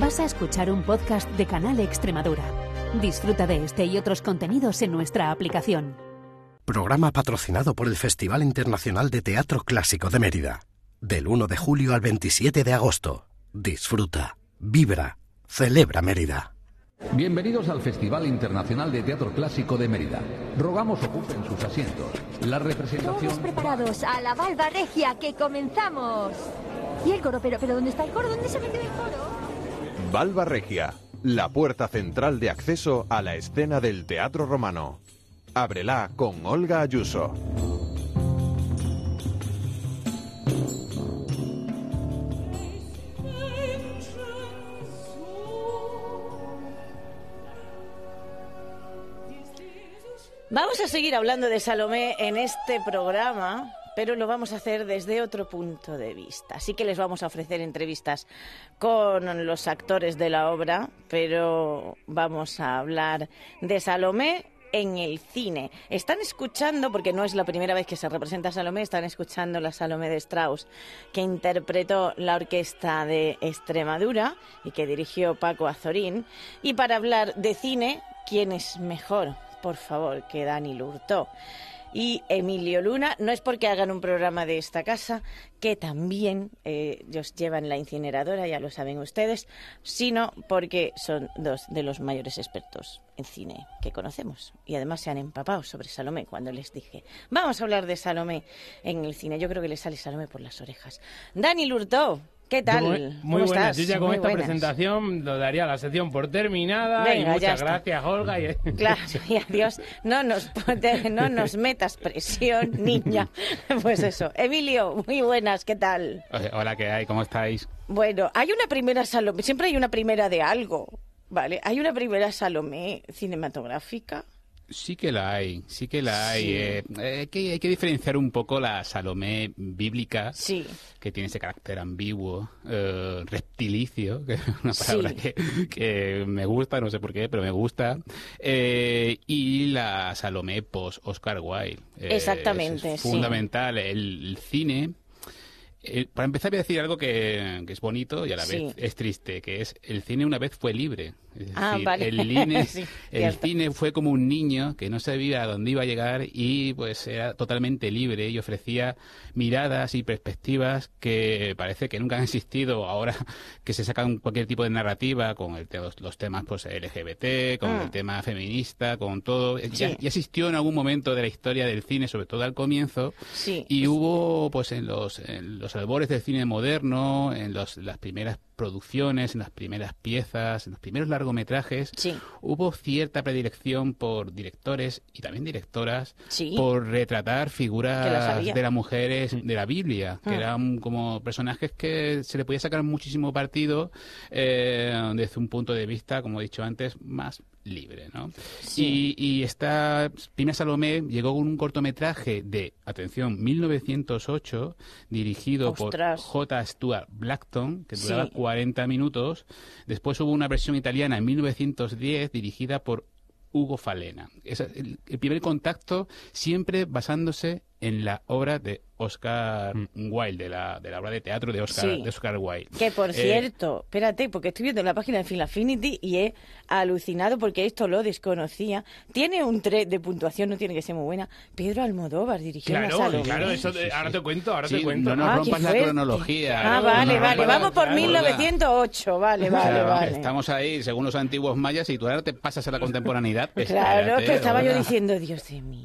Vas a escuchar un podcast de Canal Extremadura. Disfruta de este y otros contenidos en nuestra aplicación. Programa patrocinado por el Festival Internacional de Teatro Clásico de Mérida. Del 1 de julio al 27 de agosto. Disfruta, vibra, celebra Mérida. Bienvenidos al Festival Internacional de Teatro Clásico de Mérida. Rogamos ocupen sus asientos. La representación... Todos preparados a la Valva Regia, que comenzamos. ¿Y el coro? ¿Pero, pero dónde está el coro? ¿Dónde se metió el coro? Valva Regia, la puerta central de acceso a la escena del teatro romano. Ábrela con Olga Ayuso. Vamos a seguir hablando de Salomé en este programa, pero lo vamos a hacer desde otro punto de vista. Así que les vamos a ofrecer entrevistas con los actores de la obra, pero vamos a hablar de Salomé en el cine. Están escuchando, porque no es la primera vez que se representa Salomé, están escuchando la Salomé de Strauss, que interpretó la orquesta de Extremadura y que dirigió Paco Azorín. Y para hablar de cine, ¿quién es mejor? Por favor, que Dani Lurtó y Emilio Luna. No es porque hagan un programa de esta casa, que también eh, ellos llevan la incineradora, ya lo saben ustedes, sino porque son dos de los mayores expertos en cine que conocemos. Y además se han empapado sobre Salomé cuando les dije, vamos a hablar de Salomé en el cine. Yo creo que le sale Salomé por las orejas. Dani Lurtó. ¿Qué tal? Muy, muy ¿Cómo buenas. estás? Yo ya con Muy esta buenas. presentación lo daría la sección por terminada Venga, y muchas gracias, Olga. y- Claro, y adiós. No nos, no nos metas presión, niña. Pues eso. Emilio, muy buenas, ¿qué tal? Hola, ¿qué hay? ¿Cómo estáis? Bueno, hay una primera Salomé, siempre hay una primera de algo, ¿vale? Hay una primera Salomé cinematográfica. Sí que la hay, sí que la hay. Sí. Eh, eh, hay, que, hay que diferenciar un poco la Salomé bíblica, Sí. que tiene ese carácter ambiguo, eh, reptilicio, que es una palabra Sí. que, que me gusta, no sé por qué, pero me gusta, eh, y la Salomé post-Oscar Wilde. Exactamente, es sí. fundamental. El, el cine... para empezar voy a decir algo que, que es bonito y a la Sí. vez es triste, que es el cine una vez fue libre. Es Ah, decir, vale. el, cine, Sí, el cine fue como un niño que no sabía a dónde iba a llegar y pues era totalmente libre y ofrecía miradas y perspectivas que parece que nunca han existido ahora que se sacan cualquier tipo de narrativa con el los, los temas pues LGBT, con el tema feminista, con todo. Ya, Sí. ya existió en algún momento de la historia del cine, sobre todo al comienzo, Sí. y hubo, pues, en los, en los albores del cine moderno, en los, las primeras producciones, en las primeras piezas, en los primeros largometrajes, Sí. hubo cierta predilección por directores y también directoras Sí. por retratar figuras de las mujeres de la Biblia, que Ah. eran como personajes que se le podía sacar muchísimo partido eh, desde un punto de vista, como he dicho antes, más libre, ¿no? Sí. Y, y esta Pina Salomé llegó con un cortometraje de, atención, 1908, dirigido Ostras. por J. Stuart Blackton, que duraba Sí. 40 minutos. Después hubo una versión italiana en 1910, dirigida por Hugo Falena. Es el, el primer contacto siempre basándose en la obra de Oscar Wilde, de la, de la obra de teatro de Oscar, Mm. Sí. de Oscar Wilde. Que por Eh, cierto, espérate, porque estoy viendo la página de Film Affinity y he alucinado porque esto lo desconocía. Tiene un 3 de puntuación, no tiene que ser muy buena. Pedro Almodóvar dirigió la Claro, Salomé. claro, eso sí, ahora te cuento, ahora Sí, te cuento. no nos Ah, rompas la fuerte. cronología. Ah, no vale, nos vale. Vamos por claro. 1908. Vale, vale, Claro, vale. Estamos ahí, según los antiguos mayas, y tú ahora te pasas a la contemporaneidad. Claro, espérate, que estaba yo diciendo, Dios de mí.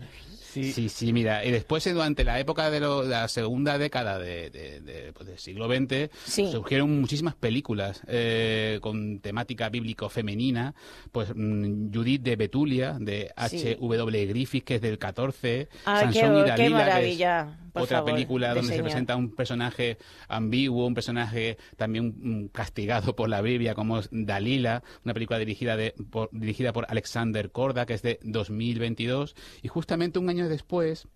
Sí. Sí, sí, mira, y después eh, durante la época de lo- la segunda década de, de- de, pues, del siglo XX Sí. surgieron muchísimas películas eh, con temática bíblico femenina, pues mm, Judith de Betulia, de Sí. H.W. Griffith, que es del 14, Ay, qué- Sansón y qué Dalila, que es maravilla, por otra favor, película de donde se señor. presenta un personaje ambiguo, un personaje también mm, castigado por la Biblia, como es Dalila, una película dirigida, de, por, dirigida por Alexander Korda, que es de 2022, y justamente un año después,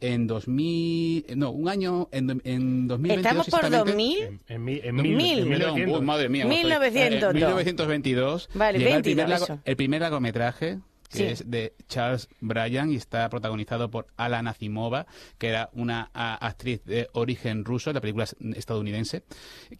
en 2000, no, un año, en, en 2022 Estamos por exactamente- 2000. En, en, en Mil. mil, en Perdón, 1900. uy, madre mía, 1900, en no. 1922 Vale, llega el 22, primer, el primer largometraje que Sí. es de Charles Bryan y está protagonizado por Alana Azimova, que era una a- actriz de origen ruso, la película es estadounidense,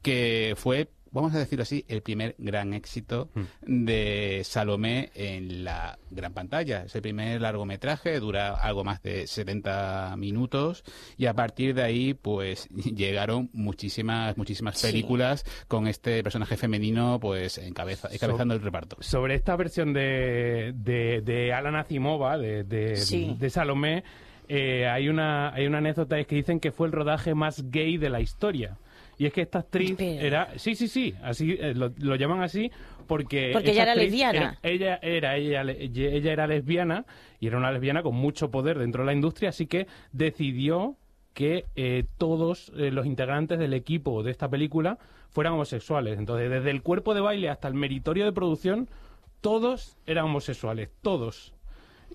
que fue vamos a decirlo así, el primer gran éxito de Salomé en la gran pantalla. Es el primer largometraje, dura algo más de 70 minutos y a partir de ahí pues llegaron muchísimas muchísimas Sí. películas con este personaje femenino pues encabeza, encabezando el reparto. Sobre esta versión de, de, de Alan Asimova, de, de, Sí. de Salomé, eh, hay, una, hay una anécdota es que dicen que fue el rodaje más gay de la historia. Y es que esta actriz Espera. era... Sí, sí, sí, así eh, lo, lo llaman así porque... Porque ella era lesbiana. ella, era, ella, ella era lesbiana y era una lesbiana con mucho poder dentro de la industria, así que decidió que eh, todos eh, los integrantes del equipo de esta película fueran homosexuales. Entonces, desde el cuerpo de baile hasta el meritorio de producción, todos eran homosexuales, todos.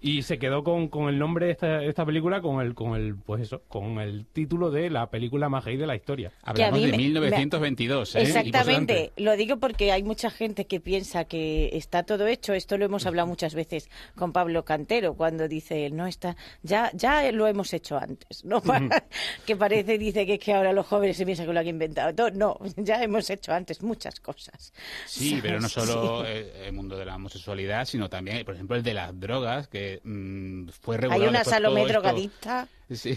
Y se quedó con, con el nombre de esta, esta película, con el, con el, pues eso, con el título de la película más gay de la historia. Hablamos de me- 1922, ¿eh? Exactamente, lo digo porque hay mucha gente que piensa que está todo hecho. Esto lo hemos hablado muchas veces con Pablo Cantero cuando dice él, no está, ya, ya lo hemos hecho antes, ¿no? que parece dice que es que ahora los jóvenes se piensan que lo han inventado. todo. No, ya hemos hecho antes muchas cosas. Sí, pero no solo Sí. el mundo de la homosexualidad, sino también, por ejemplo, el de las drogas, que mm, fue Hay una Salomé drogadicta. Sí,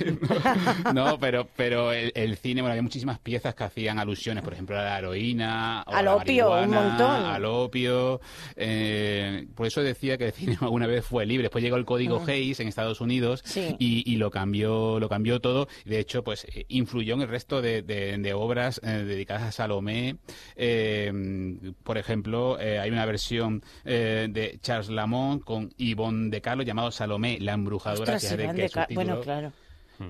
no, pero, pero el, el cine, bueno, había muchísimas piezas que hacían alusiones, por ejemplo, a la heroína, o a Al la opio, un montón. al opio. eh, por eso decía que el cine alguna vez fue libre. Después llegó el código Hayes en Estados Unidos. Sí. y, y lo cambió, lo cambió todo. De hecho, pues eh, influyó en el resto de, de- de obras eh, dedicadas a Salomé. Eh, por ejemplo, eh, hay una versión eh, de Charles Lamont con Yvonne de Carlo llamado Salomé, la embrujadora. Ostras, que de Ca- su Bueno, título. claro.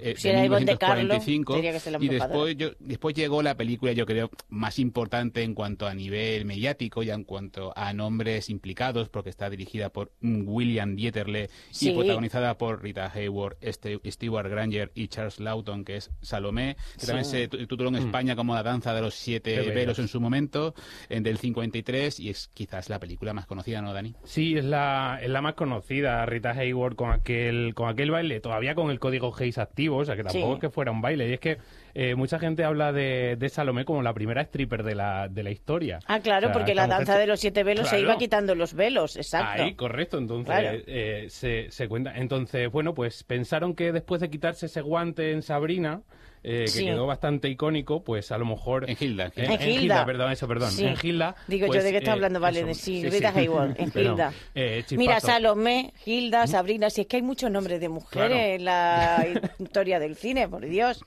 Eh, Si era Ivonne de Carlo, 1945, y después, yo- después llegó la película, yo creo, más importante en cuanto a nivel mediático y en cuanto a nombres implicados, porque está dirigida por mm, William Dieterle Sí. y protagonizada por Rita Hayworth, este, Stewart Granger y Charles Lawton, que es Salomé, que también se tu- tituló en España como La danza de los siete Mm. Velos en su momento, en del 53, y es quizás la película más conocida, ¿no, Dani? Sí, es la, es la más conocida, Rita Hayward, con aquel, con aquel baile, todavía con el código Hayes activo, o sea que tampoco Sí. es que fuera un baile. Y es que eh, mucha gente habla de, de Salomé como la primera stripper de la, de la historia. Ah, claro, O sea, porque la danza se- de los siete velos se iba quitando los velos, exacto. Ahí, correcto. Entonces, Claro. eh, se, se cuenta. Entonces, bueno, pues pensaron que después de quitarse ese guante en Sabrina, eh, que Sí. quedó bastante icónico, pues a lo mejor. En Hilda. En, En. Hilda, perdón, eso, perdón. Sí. En Hilda. Digo yo, pues, ¿de qué está eh, hablando? Vale, eso, de sí, Rita Hayward, en Pero, eh, Mira. Salomé, Hilda, Sabrina, si es que hay muchos nombres de mujeres Claro. en la historia del cine, por Dios.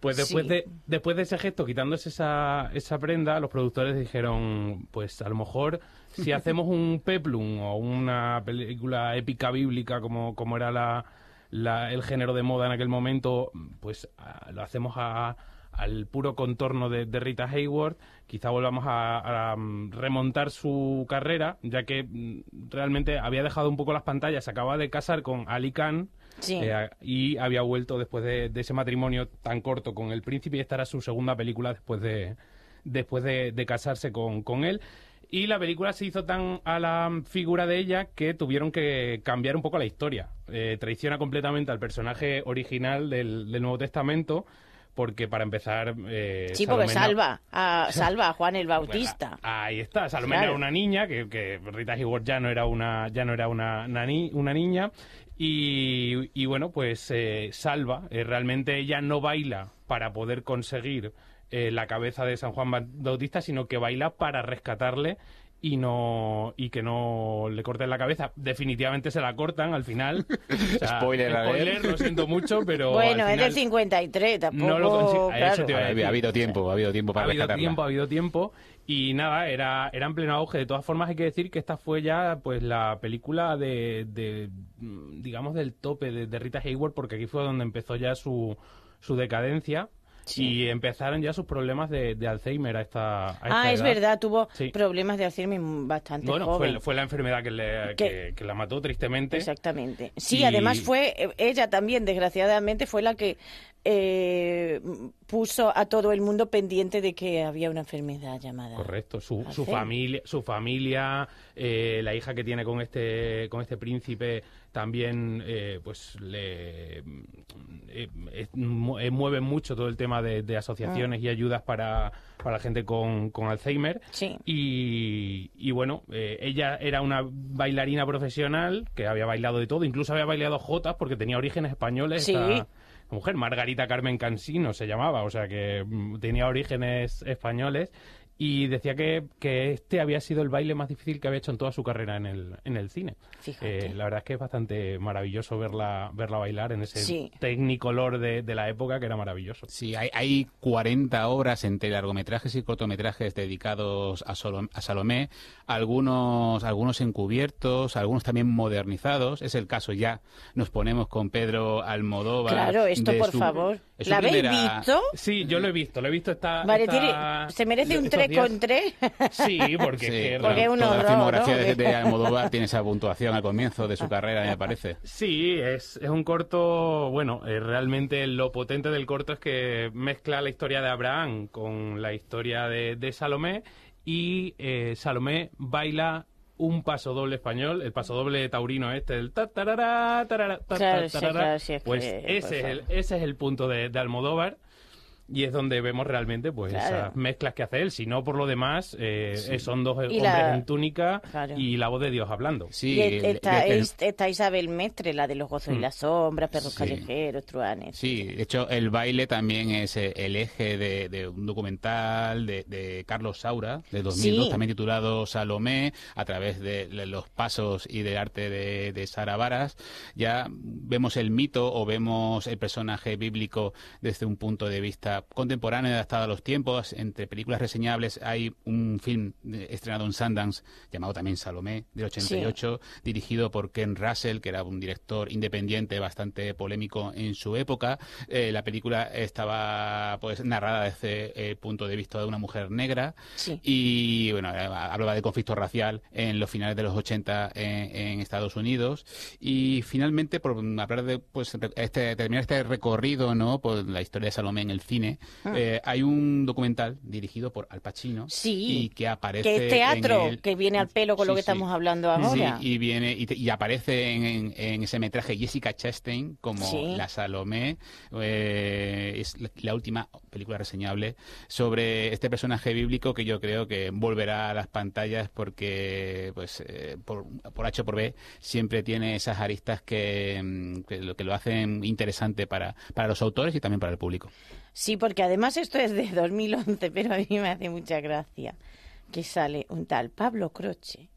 Pues después, Sí. de, después de ese gesto, quitándose esa, esa prenda, los productores dijeron, pues a lo mejor si hacemos un peplum o una película épica bíblica como, como era la, la- el género de moda en aquel momento, pues ah, lo hacemos a- al puro contorno de, de Rita Hayworth, quizá volvamos a, a, mm, remontar su carrera, ya que mm, realmente había dejado un poco las pantallas, se acaba de casar con Ali Khan, Sí. eh, y había vuelto después de, de ese matrimonio tan corto con el príncipe y esta era su segunda película después de después de, de casarse con, con él y la película se hizo tan a la figura de ella que tuvieron que cambiar un poco la historia Eh, traiciona completamente al personaje original del, del Nuevo Testamento porque para empezar eh, Sí, porque salva a, salva a Juan el Bautista. Ahí está, Salomé Claro. era una niña, que, que Rita Hayworth ya no era una, ya no era una, una ni- una niña. Y, y bueno, pues eh, salva. Eh, realmente ella no baila para poder conseguir eh, la cabeza de San Juan Bautista, sino que baila para rescatarle y no y que no le corten la cabeza. Definitivamente se la cortan al final. O sea, Spoiler, spoiler, lo siento mucho, pero bueno, al es del final 53, tampoco. no lo claro. Ha, ha habido tiempo, ha habido tiempo ha para habido rescatarla. tiempo, ha habido tiempo. Y nada, era, era en pleno auge. De todas formas, hay que decir que esta fue ya pues la película de, de, mm, digamos, del tope de, de Rita Hayworth, porque aquí fue donde empezó ya su, su decadencia. Y empezaron ya sus problemas de, de Alzheimer a esta, a esta Ah, es verdad, tuvo Sí. problemas de Alzheimer bastante Bueno, joven. fue, fue la enfermedad que, le- Que- que- que la mató tristemente. Exactamente. Sí, Y- además fue, eh, ella también, desgraciadamente, fue la que eh, puso a todo el mundo pendiente de que había una enfermedad llamada. Correcto, su, familia, su familia, eh, la hija que tiene con este con este príncipe también, eh, pues le eh, eh, mu- mueven mucho todo el tema de, de asociaciones y ayudas para, para la gente con, con Alzheimer. Sí. Y, y bueno, ella era una bailarina profesional que había bailado de todo, incluso había bailado jotas porque tenía orígenes españoles. Sí. esta mujer, Margarita Carmen Cansino se llamaba, o sea que mm, tenía orígenes españoles. Y decía que, que este había sido el baile más difícil que había hecho en toda su carrera en el, en el cine. Fíjate. Eh, la verdad es que es bastante maravilloso verla, verla bailar en ese Sí. tecnicolor de, de la época que era maravilloso. Sí, hay, hay 40 obras entre largometrajes y cortometrajes dedicados a, Solo- a Salomé, algunos, algunos encubiertos, algunos también modernizados. Es el caso ya, nos ponemos con Pedro Almodóvar. Claro, esto por su- favor. ¿La habéis primera- visto? Sí, yo lo he visto, lo he visto esta... Vale, esta- tiene- se merece un estos 3 días. con 3. Sí, porque, Sí, que Porque es un toda la filmografía ¿no? de, de Almodóvar tiene esa puntuación al comienzo de su carrera, me parece. Sí, es, es un corto, bueno, eh, realmente lo potente del corto es que mezcla la historia de Abraham con la historia de, de Salomé y eh, Salomé baila un paso doble español, el paso doble taurino este, el ta tarara, tarara, ta, Claro, ta, sí, tarara. claro, sí, es pues que, ese es, el, favor. ese es el punto de, de Almodóvar y es donde vemos realmente pues Claro. esas mezclas que hace él, si no por lo demás eh, eh, son dos Y hombres la- en túnica Claro. y la voz de Dios hablando. Sí, y el- está, el- es- está Isabel Mestre, la de los gozos y Mm. las sombras, perros Sí. callejeros, truanes. Sí, de hecho el baile también es eh, el eje de, de un documental de, de Carlos Saura, de 2002, Sí. también titulado Salomé, a través de los pasos y del arte de, de Sara Varas. Ya vemos el mito o vemos el personaje bíblico desde un punto de vista contemporáneo, adaptado a los tiempos. Entre películas reseñables hay un film eh, estrenado en Sundance llamado también Salomé, del 88, dirigido por Ken Russell, que era un director independiente bastante polémico en su época. Eh, la película estaba pues narrada desde el punto de vista de una mujer negra Sí. y bueno, eh, hablaba de conflicto racial en los finales de los 80 en, en Estados Unidos y finalmente por hablar de pues este terminar este recorrido, ¿no? por la historia de Salomé en el cine, eh, hay un documental dirigido por Al Pacino Ah. Sí. y que aparece Que es teatro, en el- que viene al pelo con lo Sí, que sí. estamos hablando ahora. Y viene y, te- y aparece en, en- en ese metraje Jessica Chastain como la Salomé. eh, es la, la última película reseñable sobre este personaje bíblico que yo creo que volverá a las pantallas porque, pues, eh, por, por H o por B, siempre tiene esas aristas que, mm, que lo, que lo hacen interesante para, para los autores y también para el público. Sí, porque además esto es de 2011, pero a mí me hace mucha gracia que sale un tal Pablo Croce.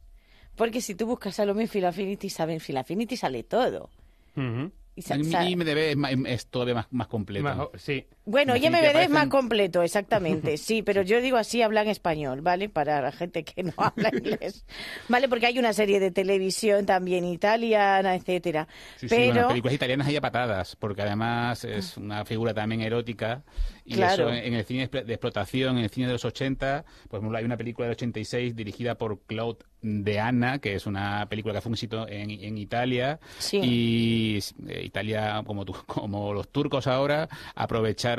Porque si tú buscas Salomé Filafinity, saben Filafinity sale todo. Y sa- Y sa- IMDb es, todavía más, más completo. Sí. Bueno, En ya me veré más completo, exactamente, sí, pero yo digo así, hablan español, ¿vale? Para la gente que no habla inglés, ¿vale? Porque hay una serie de televisión también italiana, etcétera. Sí, sí, pero, bueno, películas italianas hay a patadas, porque además es una figura también erótica. Y Claro. eso en el cine de explotación, en el cine de los 80, por ejemplo, hay una película del 86 dirigida por Claude de Anna, que es una película que fue un éxito en, en Italia. Sí. Y eh, Italia, como, tu- como los turcos ahora, aprovecharon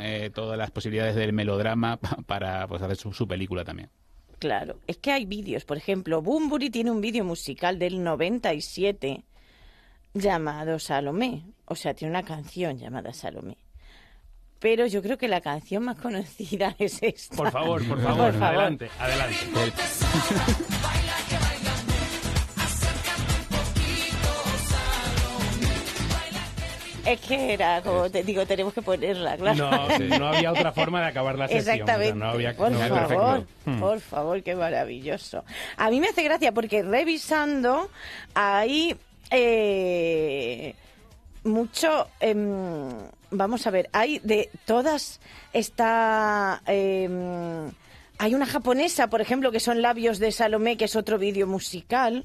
eh, todas las posibilidades del melodrama pa- para pues, hacer su, su película también. claro, es que hay vídeos, por ejemplo, Bumburi tiene un vídeo musical del 97 llamado Salomé, o sea, tiene una canción llamada Salomé. Pero yo creo que la canción más conocida es esta. Por favor, por favor, favor. adelante, adelante. Es que era, como te digo, tenemos que ponerla, claro. No, no había otra forma de acabar la sesión. Exactamente. o sea, no había- por no, favor, perfecto. Hmm. por favor, qué maravilloso. A mí me hace gracia porque revisando hay eh, mucho. em, vamos a ver, hay de todas esta. em, hay una japonesa, por ejemplo, que son Labios de Salomé, que es otro vídeo musical.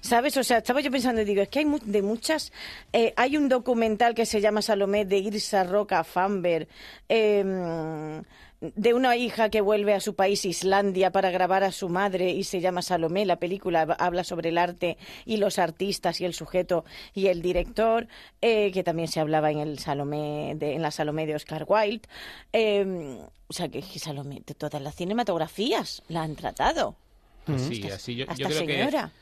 ¿Sabes? O sea, estaba yo pensando, digo, es que hay mu- de muchas. eh, hay un documental que se llama Salomé de Irsa Roca Famber. em, de una hija que vuelve a su país, Islandia, para grabar a su madre y se llama Salomé. La película habla sobre el arte y los artistas y el sujeto y el director, eh, que también se hablaba en el Salomé de, en la Salomé de Oscar Wilde. Eh, o sea que Salomé, de todas las cinematografías la han tratado. Sí, así yo, hasta creo señora. que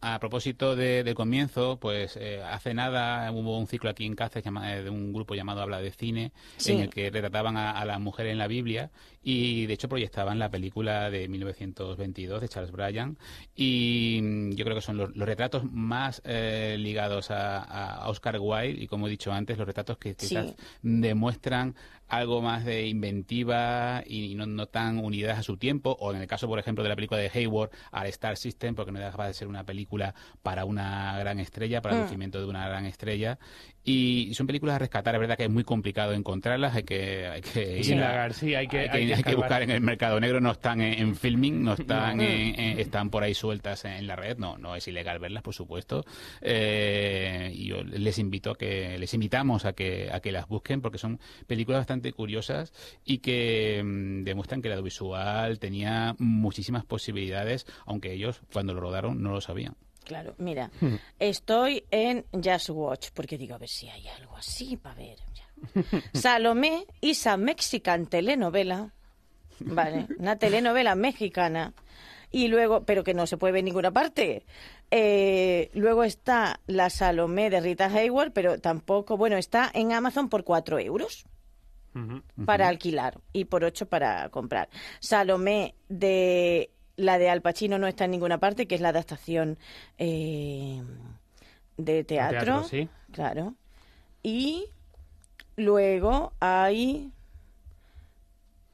a propósito de, del comienzo, pues eh, hace nada hubo un ciclo aquí en Cáceres llama- eh, de un grupo llamado Habla de Cine, Sí. en el que retrataban a, a la mujer en la Biblia y de hecho proyectaban la película de 1922 de Charles Bryan y mm, yo creo que son los, los retratos más eh, ligados a, a Oscar Wilde y como he dicho antes, los retratos que Sí. quizás demuestran algo más de inventiva y no, no tan unidas a su tiempo, o en el caso, por ejemplo, de la película de Hayward, al Star System, porque no dejaba de ser una película para una gran estrella, para el Mm. lucimiento de una gran estrella. Y son películas a rescatar, es verdad que es muy complicado encontrarlas, hay que, hay que ir a- sí, hay que- hay que, hay que hay que escarbar. buscar en el mercado negro, no están en, en filming, no están, No. en- en- están por ahí sueltas en la red, no, no es ilegal verlas, por supuesto. Eh, y yo les invito a que, les invitamos a que, a que las busquen porque son películas bastante curiosas y que mm, demuestran que el audiovisual tenía muchísimas posibilidades, aunque ellos cuando lo rodaron no lo sabían. Claro, mira, Hmm. estoy en Just Watch, porque digo, a ver si hay algo así para ver. ya. Salomé is a Mexican telenovela, vale, una telenovela mexicana, y luego, pero que no se puede ver en ninguna parte. Eh, luego está la Salomé de Rita Hayward, pero tampoco, bueno, está en Amazon por 4 euros para alquilar y por 8 para comprar. Salomé de la de Al Pacino no está en ninguna parte, que es la adaptación eh, de teatro. teatro, sí. Claro. Y luego hay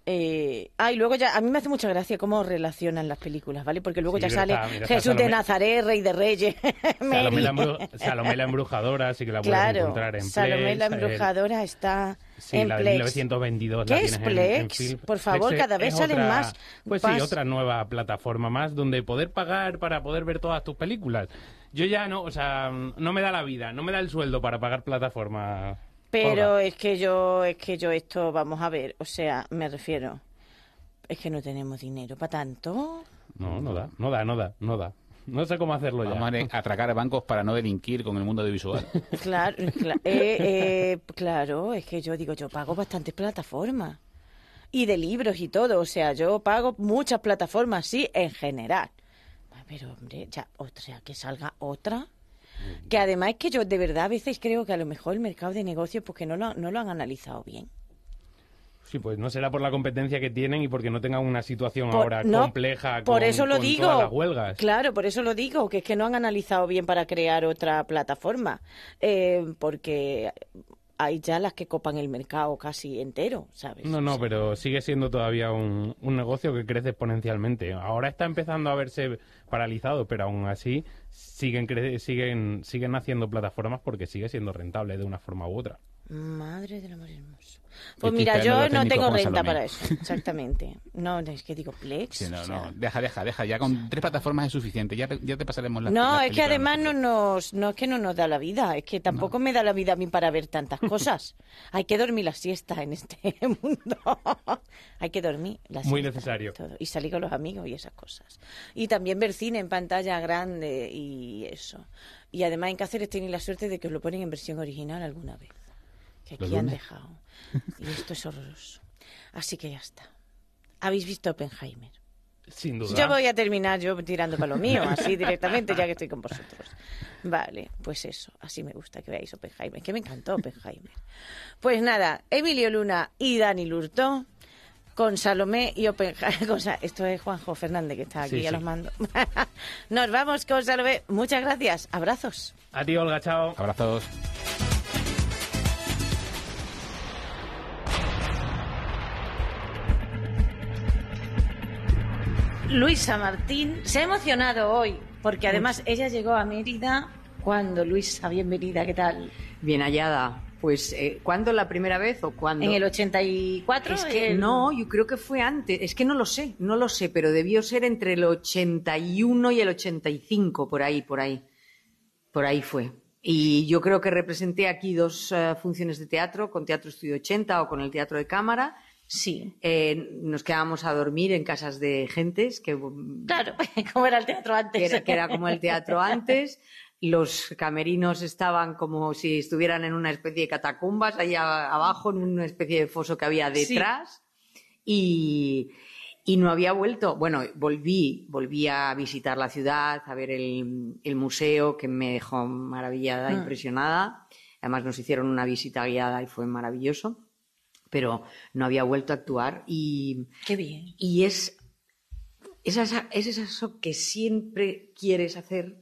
eh, ah, y luego ya, a mí me hace mucha gracia cómo relacionan las películas, ¿vale? Porque luego Sí, ya sale está- mira, está Jesús de Nazaret, Rey de Reyes, Salomé la, embru- Salomé la embrujadora, así que la puedes Claro, encontrar en Salomé la Plex, el- embrujadora está Sí, en la de Plex. 1922 ¿Qué la es tienes en- en Plex? Por favor, Plex cada vez salen otra- más. Pues sí, otra nueva plataforma más donde poder pagar para poder ver todas tus películas. Yo ya no, o sea, no me da la vida, no me da el sueldo para pagar plataforma. Pero es que yo, es que yo esto, vamos a ver, o sea, me refiero, es que no tenemos dinero para tanto. No, no da, no da, no da, no da. No sé cómo hacerlo ya. Vamos a atracar bancos para no delinquir con el mundo audiovisual. Claro, cla- eh, eh, claro, es que yo digo, yo pago bastantes plataformas. Y de libros y todo, o sea, yo pago muchas plataformas, sí, en general. Pero, hombre, ya, o sea, que salga otra. Que además es que yo de verdad a veces creo que a lo mejor el mercado de negocios porque no lo, no lo han analizado bien. Sí, pues no será por la competencia que tienen y porque no tengan una situación Por- ahora no, compleja por con, eso lo con digo. todas las huelgas. Claro, por eso lo digo, que es que no han analizado bien para crear otra plataforma, eh, porque hay ya las que copan el mercado casi entero, ¿sabes? No, no, pero sigue siendo todavía un, un negocio que crece exponencialmente. Ahora está empezando a verse paralizado, pero aún así siguen cre- siguen siguen haciendo plataformas porque sigue siendo rentable de una forma u otra. Madre del amor hermoso. Pues mira, yo no tengo renta Salomé. para eso, exactamente. No, es que digo Plex. Sí, no, o sea. no, deja, deja, deja. Ya con tres plataformas es suficiente. Ya, te- ya te pasaremos las No, las es que además no nos, no es que no nos da la vida, es que tampoco me da la vida a mí para ver tantas cosas. Hay que dormir la siesta en este mundo. Hay que dormir la Muy siesta, necesario. todo. Y salir con los amigos y esas cosas. Y también ver cine en pantalla grande y eso. Y además en Cáceres tenéis la suerte de que os lo ponen en versión original alguna vez. Que ¿Los aquí han dejado. Y esto es horroroso. Así que ya está. ¿Habéis visto Oppenheimer? Sin duda. Yo voy a terminar yo tirando para lo mío, así directamente, ya que estoy con vosotros. Vale, pues eso, así me gusta que veáis Oppenheimer, que me encantó Oppenheimer. Pues nada, Emilio Luna y Dani Lurto con Salomé y Oppenheimer. O sea, esto es Juanjo Fernández que está aquí Sí, a sí. los mandos. Nos vamos con Salomé. Muchas gracias. Abrazos. A ti, Olga, chao. Abrazos. Luisa Martín se ha emocionado hoy, porque además ella llegó a Mérida cuando Luisa, bienvenida, ¿qué tal? Bien hallada. Pues, eh, ¿cuándo la primera vez o cuándo? En el 84. Es que el- no, yo creo que fue antes. Es que no lo sé, no lo sé, pero debió ser entre el 81 y el 85, por ahí, por ahí. Por ahí fue. Y yo creo que representé aquí dos eh, funciones de teatro, con Teatro Estudio 80 o con el Teatro de Cámara, Sí. Eh, nos quedábamos a dormir en casas de gentes, que, Claro, como era el teatro antes. que era, que era como el teatro antes. Los camerinos estaban como si estuvieran en una especie de catacumbas, ahí a- abajo, en una especie de foso que había Sí. detrás. Y, y no había vuelto. Bueno, volví, volví a visitar la ciudad, a ver el, el museo, que me dejó maravillada, Ah. impresionada. Además, nos hicieron una visita guiada y fue maravilloso. Pero no había vuelto a actuar y, Qué bien. y es, es, esa- es eso que siempre quieres hacer,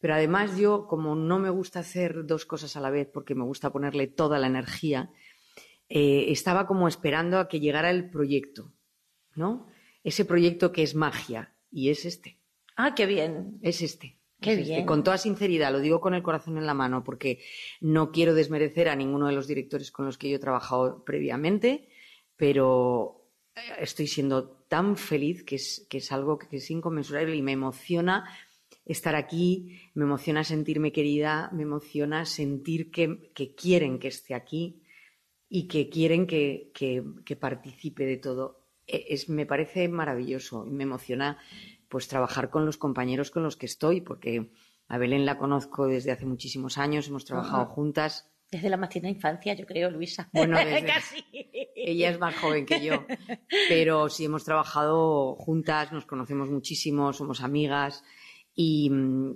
pero además yo, como no me gusta hacer dos cosas a la vez, porque me gusta ponerle toda la energía, eh, estaba como esperando a que llegara el proyecto, ¿no? Ese proyecto que es magia, y es este, Ah, qué bien. es este. Qué este. bien. Con toda sinceridad, lo digo con el corazón en la mano, porque no quiero desmerecer a ninguno de los directores con los que yo he trabajado previamente, pero eh, estoy siendo tan feliz que es, que es algo que es inconmensurable y me emociona estar aquí, me emociona sentirme querida, me emociona sentir que, que quieren que esté aquí y que quieren que, que- que participe de todo. E- Es, me parece maravilloso y me emociona pues trabajar con los compañeros con los que estoy, porque a Belén la conozco desde hace muchísimos años, hemos trabajado Ajá. juntas. Desde la más tierna infancia, yo creo, Luisa. Bueno, desde- Casi. Ella es más joven que yo, pero sí hemos trabajado juntas, nos conocemos muchísimo, somos amigas. Y,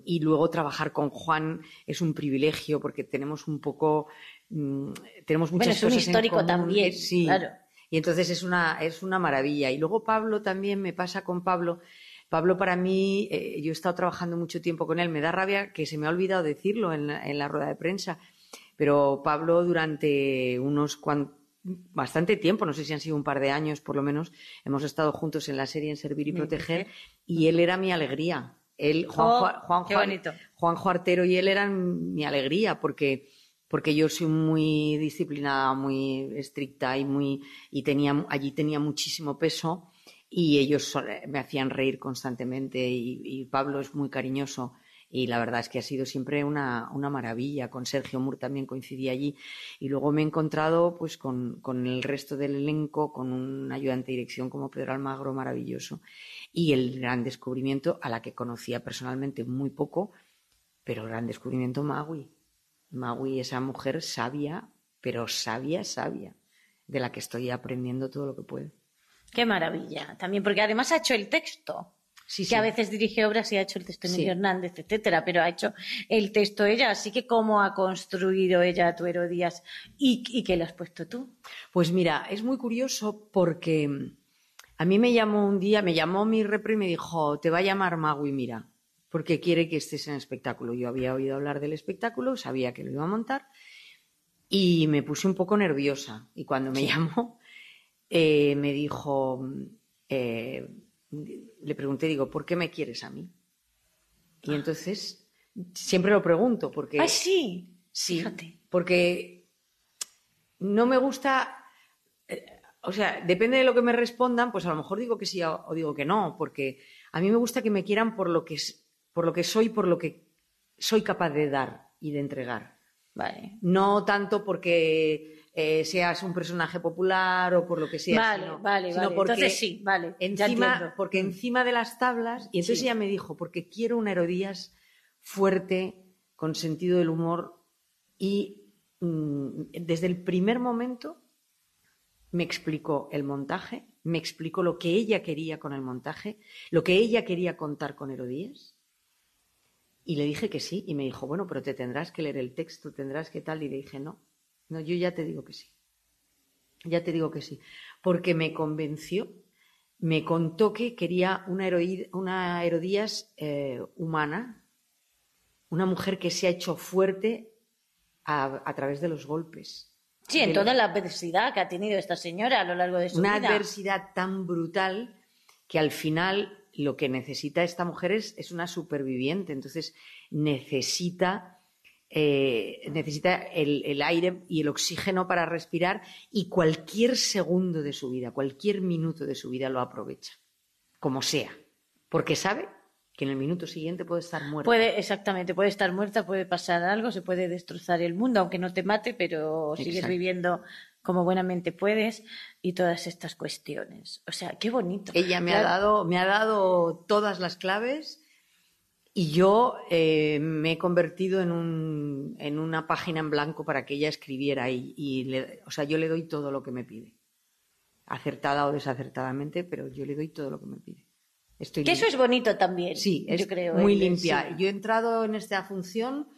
y luego trabajar con Juan es un privilegio porque tenemos un poco, mm, tenemos Bueno, muchas es un cosas en histórico común. también, sí. claro. Y entonces es una, es una maravilla. Y luego Pablo también me pasa con Pablo. Pablo para mí, eh, yo he estado trabajando mucho tiempo con él, me da rabia que se me ha olvidado decirlo en la, en la rueda de prensa, pero Pablo durante unos bastante tiempo, no sé si han sido un par de años por lo menos, hemos estado juntos en la serie En Servir y Proteger y él era mi alegría. Él, Juan, Oh, Juan, Juan, qué bonito. Juanjo Artero y él eran mi alegría porque porque yo soy muy disciplinada, muy estricta y muy y tenía allí tenía muchísimo peso y ellos so- me hacían reír constantemente y, Pablo es muy cariñoso y la verdad es que ha sido siempre una, una maravilla. Con Sergio Moore también coincidí allí y luego me he encontrado pues con, con el resto del elenco, con un ayudante de dirección como Pedro Almagro maravilloso y el gran descubrimiento a la que conocía personalmente muy poco, pero el gran descubrimiento Magui. Magui, esa mujer sabia, pero sabia, sabia, de la que estoy aprendiendo todo lo que puedo. Qué maravilla. También, porque además ha hecho el texto. Sí, que sí. a veces dirige obras y ha hecho el texto Sí. Emilio Hernández, etcétera, pero ha hecho el texto ella. Así que, ¿cómo ha construido ella tu Herodías y, y qué le has puesto tú? Pues mira, es muy curioso porque a mí me llamó un día, me llamó mi repre y me dijo, te va a llamar Magui, mira, porque quiere que estés en el espectáculo. Yo había oído hablar del espectáculo, sabía que lo iba a montar y me puse un poco nerviosa. Y cuando me llamó, eh, me dijo, eh, le pregunté, digo, ¿por qué me quieres a mí? Y entonces, siempre lo pregunto, porque... ¡Ay, sí! Sí, Fíjate. porque no me gusta, eh, o sea, depende de lo que me respondan, pues a lo mejor digo que sí o, o digo que no, porque a mí me gusta que me quieran por lo que, es- por lo que soy, por lo que soy capaz de dar y de entregar. Vale. No tanto porque eh, seas un personaje popular o por lo que sea, Vale, sino, vale, sino vale. porque Entonces sí, vale. encima, porque encima de las tablas, y entonces Sí. ella me dijo, porque quiero una Herodías fuerte, con sentido del humor, y mm, desde el primer momento me explicó el montaje, me explicó lo que ella quería con el montaje, lo que ella quería contar con Herodías, y le dije que sí, y me dijo, bueno, pero te tendrás que leer el texto, tendrás que tal, y le dije, no, no, yo ya te digo que sí. Ya te digo que sí. Porque me convenció, me contó que quería una, heroí- una Herodías eh, humana, una mujer que se ha hecho fuerte a, a través de los golpes. Sí, en toda la adversidad que ha tenido esta señora a lo largo de su una vida. adversidad tan brutal que al final lo que necesita esta mujer es, es una superviviente. Entonces necesita, eh, necesita el, el aire y el oxígeno para respirar y cualquier segundo de su vida, cualquier minuto de su vida lo aprovecha, como sea, porque sabe que en el minuto siguiente puede estar muerta. Puede, exactamente, puede estar muerta, puede pasar algo, se puede destrozar el mundo, aunque no te mate, pero sigues Exacto. viviendo como buenamente puedes y todas estas cuestiones. O sea, qué bonito. Ella me, ha, dado, me ha dado todas las claves y yo eh, me he convertido en, un, en una página en blanco para que ella escribiera. Y, y le- o sea, yo le doy todo lo que me pide. Acertada o desacertadamente, pero yo le doy todo lo que me pide. Estoy Que eso es bonito también. Sí, es yo creo. muy el- limpia. sí. Yo he entrado en esta función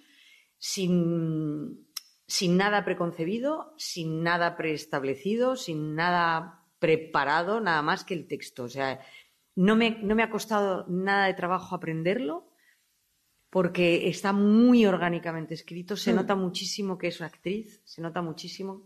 sin, sin nada preconcebido, sin nada preestablecido, sin nada preparado, nada más que el texto. O sea, no me, no me ha costado nada de trabajo aprenderlo porque está muy orgánicamente escrito, se Mm. nota muchísimo que es una actriz, se nota muchísimo.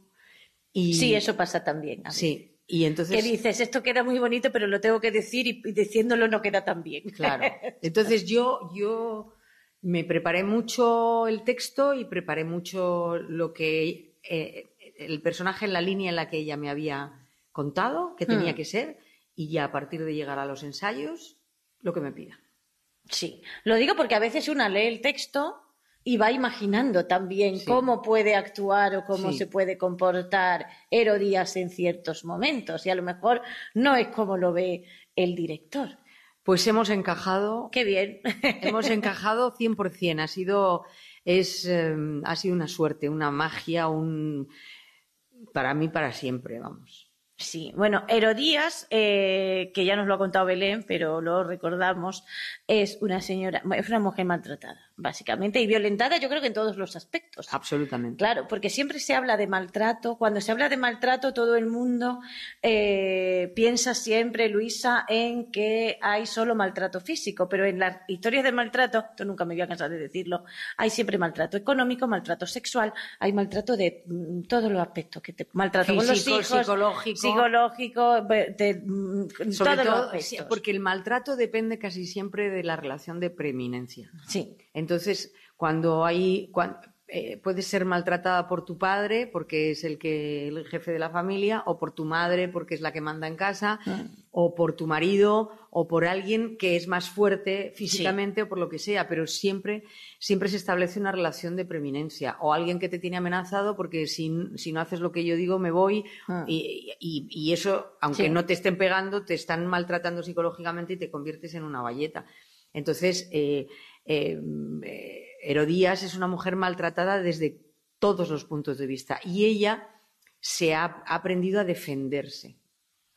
Y, Sí, eso pasa también. a Sí, y entonces... Que dices, esto queda muy bonito, pero lo tengo que decir y, y diciéndolo no queda tan bien. Claro. Entonces yo, yo me preparé mucho el texto y preparé mucho lo que eh, el personaje en la línea en la que ella me había contado que tenía Hmm. que ser y ya a partir de llegar a los ensayos lo que me pida. Sí, lo digo porque a veces una lee el texto y va imaginando también Sí. cómo puede actuar o cómo Sí. se puede comportar Herodías en ciertos momentos y a lo mejor no es como lo ve el director. Pues hemos encajado, Qué bien. hemos encajado 100%. Ha sido, es, eh, ha sido una suerte, una magia, un para mí para siempre, vamos. Sí, bueno, Herodías, eh, que ya nos lo ha contado Belén, pero lo recordamos, es una señora, es una mujer maltratada, básicamente, y violentada yo creo que en todos los aspectos. Absolutamente. Claro, porque siempre se habla de maltrato. Cuando se habla de maltrato, todo el mundo eh, piensa siempre, Luisa, en que hay solo maltrato físico, pero en las historias de maltrato, esto nunca me voy a cansar de decirlo, hay siempre maltrato económico, maltrato sexual, hay maltrato de mm, todos los aspectos, que te, maltrato con los Físico, hijos, psicológico. psicológico, de- mm, Sobre todos los todo, aspectos. porque el maltrato depende casi siempre de la relación de preeminencia. Sí, Entonces, cuando hay, cuan- eh, puedes ser maltratada por tu padre porque es el que el jefe de la familia, o por tu madre porque es la que manda en casa, o por tu marido, o por alguien que es más fuerte físicamente o por lo que sea, pero siempre, siempre se establece una relación de preeminencia, o alguien que te tiene amenazado porque si, si no haces lo que yo digo me voy, Ah. y, y- y eso, aunque Sí. no te estén pegando, te están maltratando psicológicamente y te conviertes en una valleta. Entonces, eh, eh, eh, Herodías es una mujer maltratada desde todos los puntos de vista y ella se ha, aprendido a defenderse,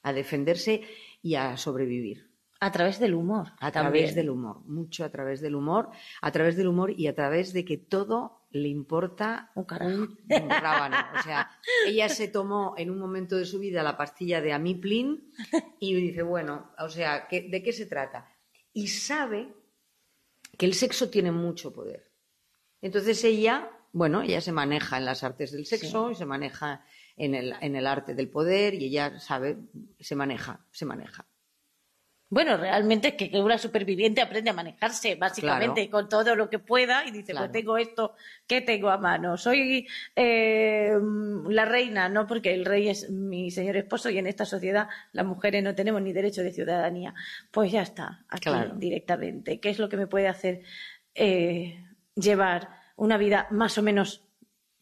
a defenderse y a sobrevivir. a través del humor. A también. través del humor, mucho a través del humor, a través del humor y a través de que todo le importa Un rábano. O sea, ella se tomó en un momento de su vida la pastilla de Amiplin y dice, bueno, o sea, ¿qué- ¿de qué se trata? Y sabe que el sexo tiene mucho poder. Entonces ella, bueno, ella se maneja en las artes del sexo y se maneja en el, en el arte del poder y ella sabe, se maneja, se maneja. Bueno, realmente es que una superviviente aprende a manejarse, básicamente, con todo lo que pueda y dice, Claro. pues tengo esto, ¿qué tengo a mano? Soy eh, la reina, no porque el rey es mi señor esposo y en esta sociedad las mujeres no tenemos ni derecho de ciudadanía. Pues ya está, aquí Claro. directamente. ¿Qué es lo que me puede hacer eh, llevar una vida más o menos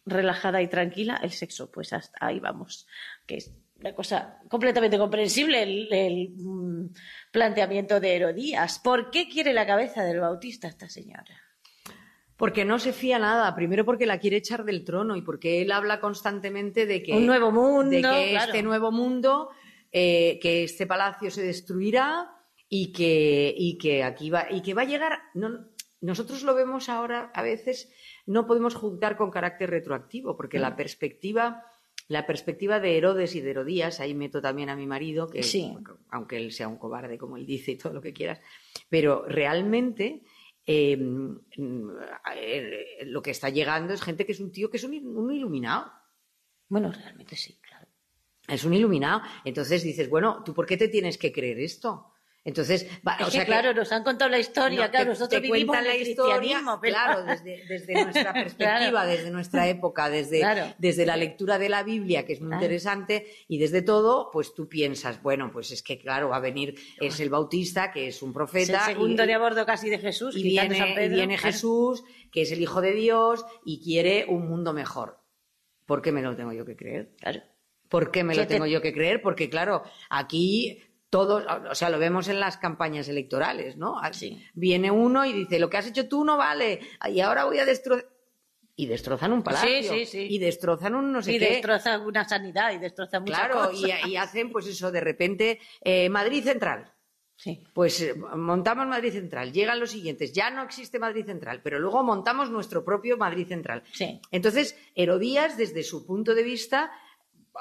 relajada y tranquila? El sexo, pues hasta ahí vamos, que es una cosa completamente comprensible el, el, mm, planteamiento de Herodías. ¿Por qué quiere la cabeza del Bautista esta señora? Porque no se fía nada. Primero porque la quiere echar del trono y porque él habla constantemente de que, Un nuevo mundo, de que claro. este nuevo mundo, eh, que este palacio se destruirá y que, y que aquí va, y que va a llegar. no- nosotros lo vemos ahora a veces, no podemos juzgar con carácter retroactivo, porque Mm. la perspectiva, la perspectiva de Herodes y de Herodías, ahí meto también a mi marido, que Sí. aunque él sea un cobarde, como él dice y todo lo que quieras, pero realmente eh, eh, lo que está llegando es gente que es un tío que es un, un iluminado. Bueno, realmente sí, claro. Es un iluminado. Entonces dices, bueno, ¿tú por qué te tienes que creer esto? Entonces, va- Es o sea que, claro, nos han contado la historia, no, claro, te- nosotros te vivimos el la historia, cristianismo, pero- claro, desde, desde nuestra perspectiva, Claro. desde nuestra época, desde, Claro. desde la lectura de la Biblia, que es muy Claro. interesante, y desde todo, pues tú piensas, bueno, pues es que claro, va a venir, es el Bautista, que es un Es el profeta, segundo y- de a bordo casi de Jesús, y viene, San Pedro, y viene. Jesús, que es el Hijo de Dios, y quiere un mundo mejor. ¿Por qué me lo tengo yo que creer? Claro. ¿Por qué me ¿Qué lo te- tengo yo que creer? Porque, claro, aquí todos, o sea, lo vemos en las campañas electorales, ¿no? Sí. Viene uno y dice, lo que has hecho tú no vale, y ahora voy a destrozar... Y destrozan un palacio. Sí, sí, sí. Y destrozan un no sé y qué. destroza una sanidad y destroza muchas Claro, cosas. y, y hacen, pues eso, de repente, eh, Madrid Central. Sí. Pues eh, montamos Madrid Central, llegan los siguientes, ya no existe Madrid Central, pero luego montamos nuestro propio Madrid Central. Sí. Entonces, Herodías, desde su punto de vista,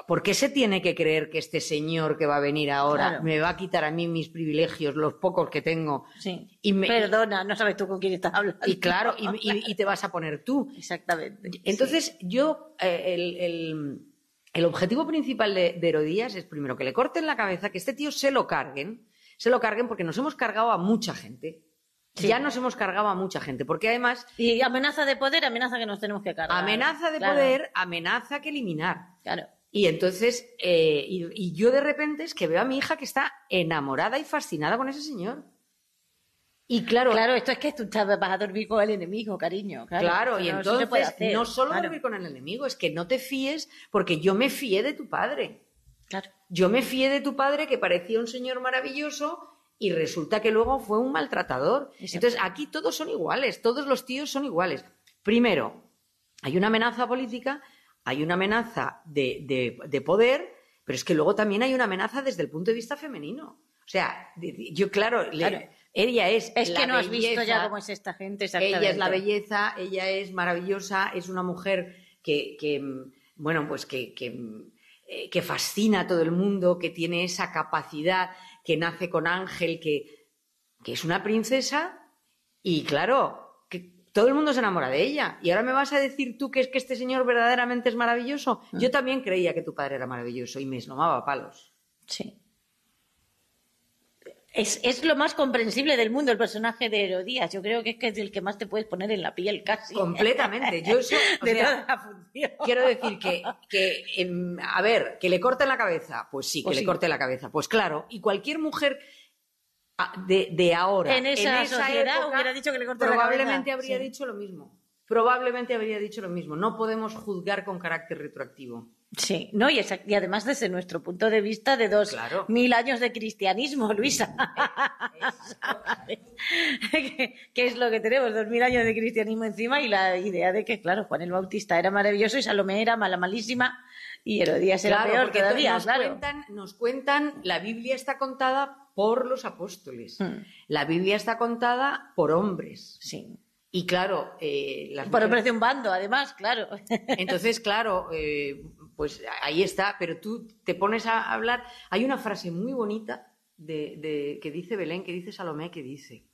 ¿por qué se tiene que creer que este señor que va a venir ahora Claro. me va a quitar a mí mis privilegios, los pocos que tengo? Sí. Y me- Perdona, no sabes tú con quién estás hablando. Y claro, y, y- y te vas a poner tú. Exactamente. Entonces, yo, eh, el, el- el objetivo principal de, de Herodías es primero que le corten la cabeza, que este tío se lo carguen, se lo carguen porque nos hemos cargado a mucha gente. Sí. Ya nos hemos cargado a mucha gente, porque además. Y amenaza de poder, amenaza que nos tenemos que cargar. amenaza de Claro, poder, amenaza que eliminar. Claro. Y entonces, eh, y, y yo de repente es que veo a mi hija que está enamorada y fascinada con ese señor. Y claro, Claro, esto es que tú vas a dormir con el enemigo, cariño. Claro, y no- entonces hacer. no solo Claro, dormir con el enemigo, es que no te fíes porque yo me fié de tu padre. claro. Yo me fié de tu padre que parecía un señor maravilloso y resulta que luego fue un maltratador. Exacto. Entonces aquí todos son iguales, todos los tíos son iguales. Primero, hay una amenaza política, hay una amenaza de, de- de poder, pero es que luego también hay una amenaza desde el punto de vista femenino. O sea, yo claro, le- Claro. ella es... Es la que no has visto ya cómo es esta gente, ella es la belleza, ella es maravillosa, es una mujer que, que, bueno, pues que, que, eh, que fascina a todo el mundo, que tiene esa capacidad, que nace con ángel, que, que es una princesa y claro, todo el mundo se enamora de ella. Y ahora me vas a decir tú que es que este señor verdaderamente es maravilloso. Mm. Yo también creía que tu padre era maravilloso y me esnomaba a palos. Sí. Es, es lo más comprensible del mundo el personaje de Herodías. Yo creo que es que es el que más te puedes poner en la piel casi. Completamente. Yo eso, de sea, toda la función. Quiero decir que, que, em, a ver, que le corten la cabeza, pues sí, que Pues le sí. corte la cabeza, pues claro, y cualquier mujer de, de ahora, En esa sociedad época, hubiera dicho que le corten la probablemente habría Sí. dicho lo mismo. Probablemente habría dicho lo mismo. No podemos juzgar con carácter retroactivo. Sí, no, y, además desde nuestro punto de vista de dos Claro. mil años de cristianismo, Luisa. ¿Qué, qué es lo que tenemos? Dos mil años de cristianismo encima y la idea de que, claro, Juan el Bautista era maravilloso y Salomé era mala, malísima y Herodías era Claro, peor porque todavía, nos, claro. cuentan, nos cuentan, la Biblia está contada por los apóstoles. Mm. La Biblia está contada por hombres. Sí. Y claro, eh, las Por mujeres- de un bando, además, claro. Entonces, claro, eh, pues ahí está, pero tú te pones a hablar. Hay una frase muy bonita de, de- que dice Belén, que dice Salomé, que dice: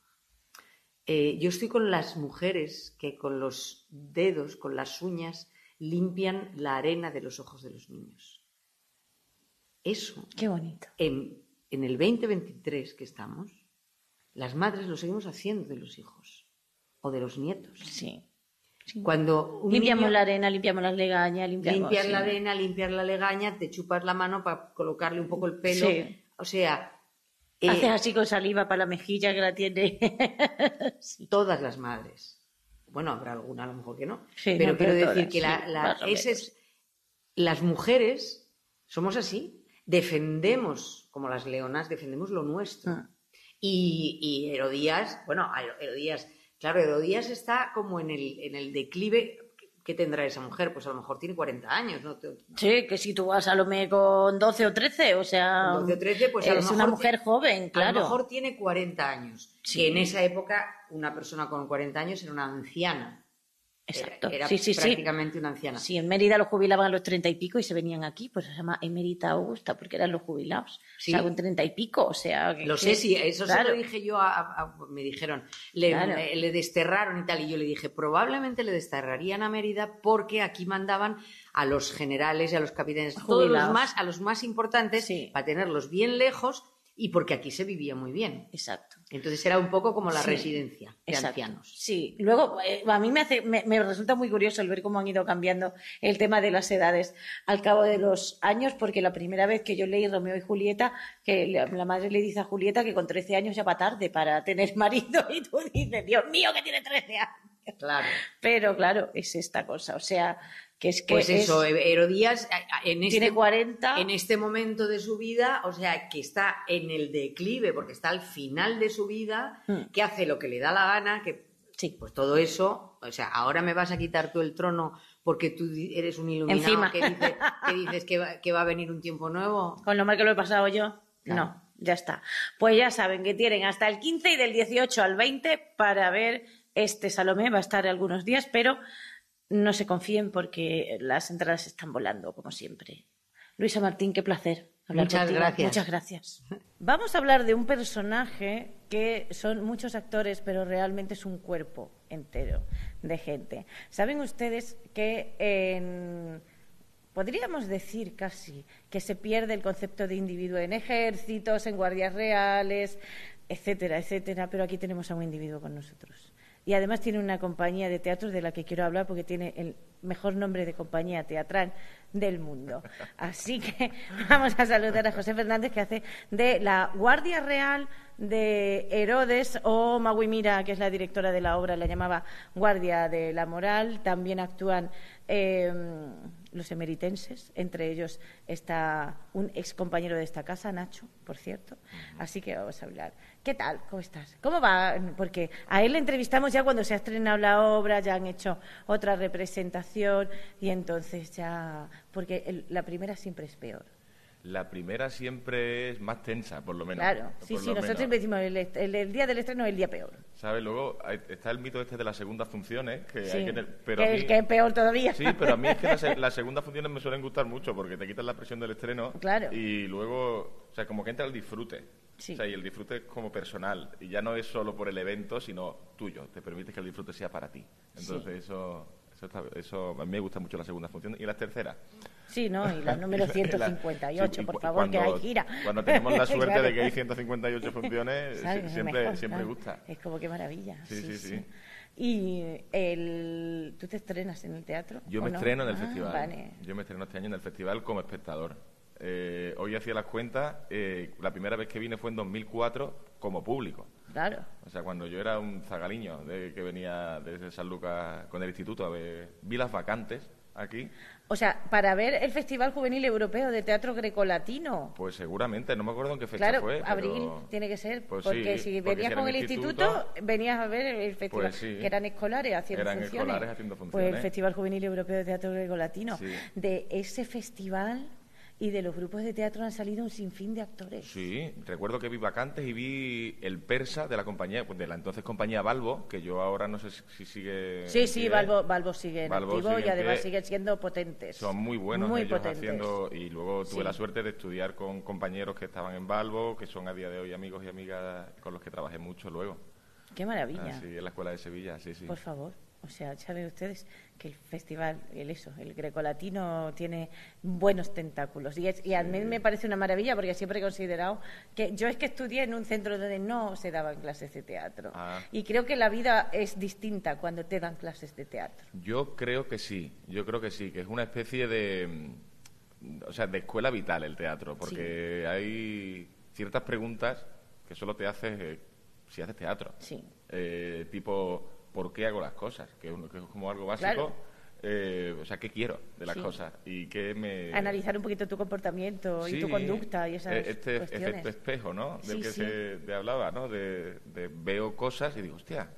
eh, Yo estoy con las mujeres que con los dedos, con las uñas, limpian la arena de los ojos de los niños. Eso, Qué bonito. en, en el 2023 que estamos, las madres lo seguimos haciendo de los hijos o de los nietos. Sí. Cuando un Limpiamos niño- la arena, limpiamos las legañas, limpiamos... limpiar sí. la arena, limpiar la legaña, te chupas la mano para colocarle un poco el pelo. Sí. O sea, eh, Haces así con saliva para la mejilla que la tiene. Sí. todas las madres. Bueno, habrá alguna a lo mejor que no. Sí, pero no, quiero pero decir todas, que la- sí, la- más o ese menos. es- las mujeres somos así. Defendemos, como las leonas, defendemos lo nuestro. Ah. Y, y Herodías, bueno, Herodías, claro, Herodías está como en el, en el declive. ¿Qué tendrá esa mujer? Pues a lo mejor tiene 40 años, ¿no? Sí, que si tú vas a Salomé con 12 o 13, o sea... Con 12 o 13, pues a lo es una mejor mujer joven, claro. A lo mejor tiene 40 años. Sí. Que en esa época una persona con 40 años era una anciana. Exacto. Era, era sí, sí, sí. prácticamente una anciana. Sí, en Mérida los jubilaban a los treinta y pico y se venían aquí, pues se llama Emérita Augusta, porque eran los jubilados. Sí. O sea, treinta y pico, o sea... que- Lo sé, sí, eso claro. se lo dije yo, a, me dijeron, le, Claro. le- le desterraron y tal, y yo le dije, probablemente le desterrarían a Mérida porque aquí mandaban a los generales y a los capitanes, todos los más, a los más importantes, Sí. para tenerlos bien lejos y porque aquí se vivía muy bien. Exacto. Entonces era un poco como la Sí. residencia de Exacto. ancianos. Sí, luego eh, a mí me, hace, me, me resulta muy curioso el ver cómo han ido cambiando el tema de las edades al cabo de los años, porque la primera vez que yo leí Romeo y Julieta, que la, la madre le dice a Julieta que con 13 años ya va tarde para tener marido, y tú dices, Dios mío, que tiene 13 años. Claro. Pero claro, es esta cosa. O sea, Que es que Pues eso, es- Herodías en este, tiene 40. en este momento de su vida, o sea, que está en el declive, porque está al final de su vida, Mm. que hace lo que le da la gana, que Sí. pues todo eso, o sea, ahora me vas a quitar tú el trono porque tú eres un iluminado Encima. que dices, que, dices que, va, que va a venir un tiempo nuevo. Con lo mal que lo he pasado yo. Claro. No, ya está. Pues ya saben que tienen hasta el 15 y del 18 al 20 para ver este Salomé. Va a estar algunos días, pero no se confíen porque las entradas están volando, como siempre. Luisa Martín, qué placer. hablar Muchas contigo. gracias. Muchas gracias. Vamos a hablar de un personaje que son muchos actores, pero realmente es un cuerpo entero de gente. Saben ustedes que en Podríamos decir casi que se pierde el concepto de individuo en ejércitos, en guardias reales, etcétera, etcétera, pero aquí tenemos a un individuo con nosotros. Y además tiene una compañía de teatro de la que quiero hablar porque tiene el mejor nombre de compañía teatral del mundo. Así que vamos a saludar a José Fernández que hace de la Guardia Real de Herodes o Magui Mira, que es la directora de la obra, la llamaba Guardia de la Moral. También actúan eh, los emeritenses, entre ellos está un ex compañero de esta casa, Nacho, por cierto. Así que vamos a hablar. ¿Qué tal? ¿Cómo estás? ¿Cómo va? Porque a él le entrevistamos ya cuando se ha estrenado la obra, ya han hecho otra representación y entonces ya. Porque el- la primera siempre es peor. La primera siempre es más tensa, por lo menos. Claro, sí, sí, nosotros siempre decimos el, est- el- el día del estreno es el día peor. ¿Sabes? Luego hay- está el mito este de las segundas funciones, que Sí, hay que... Pero que mí- que es peor todavía. Sí, pero a mí es que las, las segundas funciones me suelen gustar mucho porque te quitan la presión del estreno Claro. y luego, o sea, como que entra el disfrute. Sí. O sea, y el disfrute es como personal y ya no es solo por el evento, sino tuyo. Te permite que el disfrute sea para ti. Entonces eso, eso, está- eso a mí me gusta mucho la segunda función y las terceras. Sí, ¿no? Y la número 158, Sí, y por favor, que hay gira. Cuando tenemos la suerte Claro. de que hay 158 funciones, ¿Sabes? sie- Es siempre, mejor, siempre ¿sabes? gusta. Es como qué maravilla. Sí, sí, sí. Y el... tú te estrenas en el teatro. Yo me no? estreno en el Ah, festival. Vale. Yo me estreno este año en el festival como espectador. Eh, hoy hacía las cuentas, eh, la primera vez que vine fue en 2004 como público. Claro. O sea, cuando yo era un zagaliño de, que venía desde San Lucas con el instituto a ver, vi las vacantes aquí, O sea, para ver el Festival Juvenil Europeo de Teatro Grecolatino. pues seguramente, no me acuerdo en qué fecha Claro, fue. pero- abril tiene que ser, Pues porque sí, si porque venías si con el instituto, venías a ver el festival, Pues sí. que eran escolares haciendo Eran funciones. escolares haciendo Pues el funciones. Festival Juvenil Europeo de Teatro Grecolatino. Sí. De ese festival y de los grupos de teatro han salido un sinfín de actores. Sí, recuerdo que vi vacantes y vi el persa de la compañía, pues de la entonces compañía Balbo, que yo ahora no sé si si sigue. Sí, sí. Balbo, Balbo sigue en Balbo activo sigue y además siguen siendo potentes. Son muy buenos Muy ellos potentes. haciendo y luego tuve Sí. la suerte de estudiar con compañeros que estaban en Balbo, que son a día de hoy amigos y amigas con los que trabajé mucho luego. Qué maravilla. Así en la escuela de Sevilla, sí, sí. Por favor. O sea, saben ustedes que el festival, el eso, el grecolatino tiene buenos tentáculos. Y, es- y a mí me parece una maravilla porque siempre he considerado que yo es que estudié en un centro donde no se daban clases de teatro. Ah. Y creo que la vida es distinta cuando te dan clases de teatro. Yo creo que sí, yo creo que sí, que es una especie de, o sea, de escuela vital el teatro, porque hay ciertas preguntas que solo te haces eh, si haces teatro. Sí. Eh, tipo, ¿por qué hago las cosas? Que es, un- que es como algo básico. Claro. Eh, o sea, ¿qué quiero de las Sí. cosas? Y qué me... Analizar un poquito tu comportamiento y tu conducta y esas eh, este cuestiones. efecto espejo, ¿no? Del Sí, que se te hablaba, ¿no? De, de veo cosas y digo, hostia,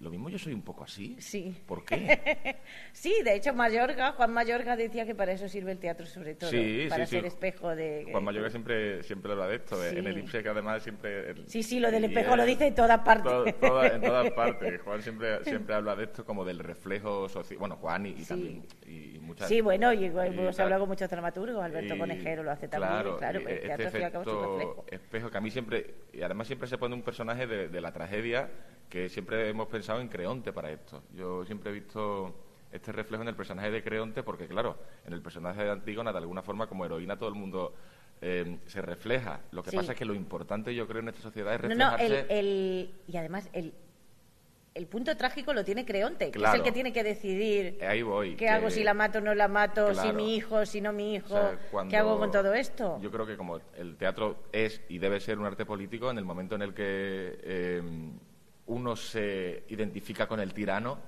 lo mismo yo soy un poco así. Sí. ¿Por qué? Sí, de hecho, Mayorga, Juan Mayorga decía que para eso sirve el teatro, sobre todo, Sí, para sí, sí. ser espejo de... Juan Mayorga siempre, siempre habla de esto, eh, en el IPSE que además siempre... el- Sí, sí, lo del espejo lo dice en todas partes. to- toda- en todas partes. Juan siempre, siempre habla de esto como del reflejo social. Bueno, Juan y, y también y muchas... Sí, bueno, y, hemos hablado con muchos dramaturgos, Alberto Y, Conejero lo hace también, claro, claro, pero el este teatro efecto espejo que a mí siempre y además siempre se pone un personaje de, de la tragedia que siempre hemos pensado en Creonte para esto. Yo siempre he visto este reflejo en el personaje de Creonte porque claro en el personaje de Antígona de alguna forma como heroína todo el mundo eh, se refleja. Lo que Sí. pasa es que lo importante yo creo en esta sociedad es No, no, reflejarse el, el- y además el, el punto trágico lo tiene Creonte, que es el que tiene que decidir ahí voy qué que- hago, si la mato o no la mato, si mi hijo, si no mi hijo, O sea, cuando- qué hago con todo esto. Yo creo que como el teatro es y debe ser un arte político, en el momento en el que eh, uno se identifica con el tirano,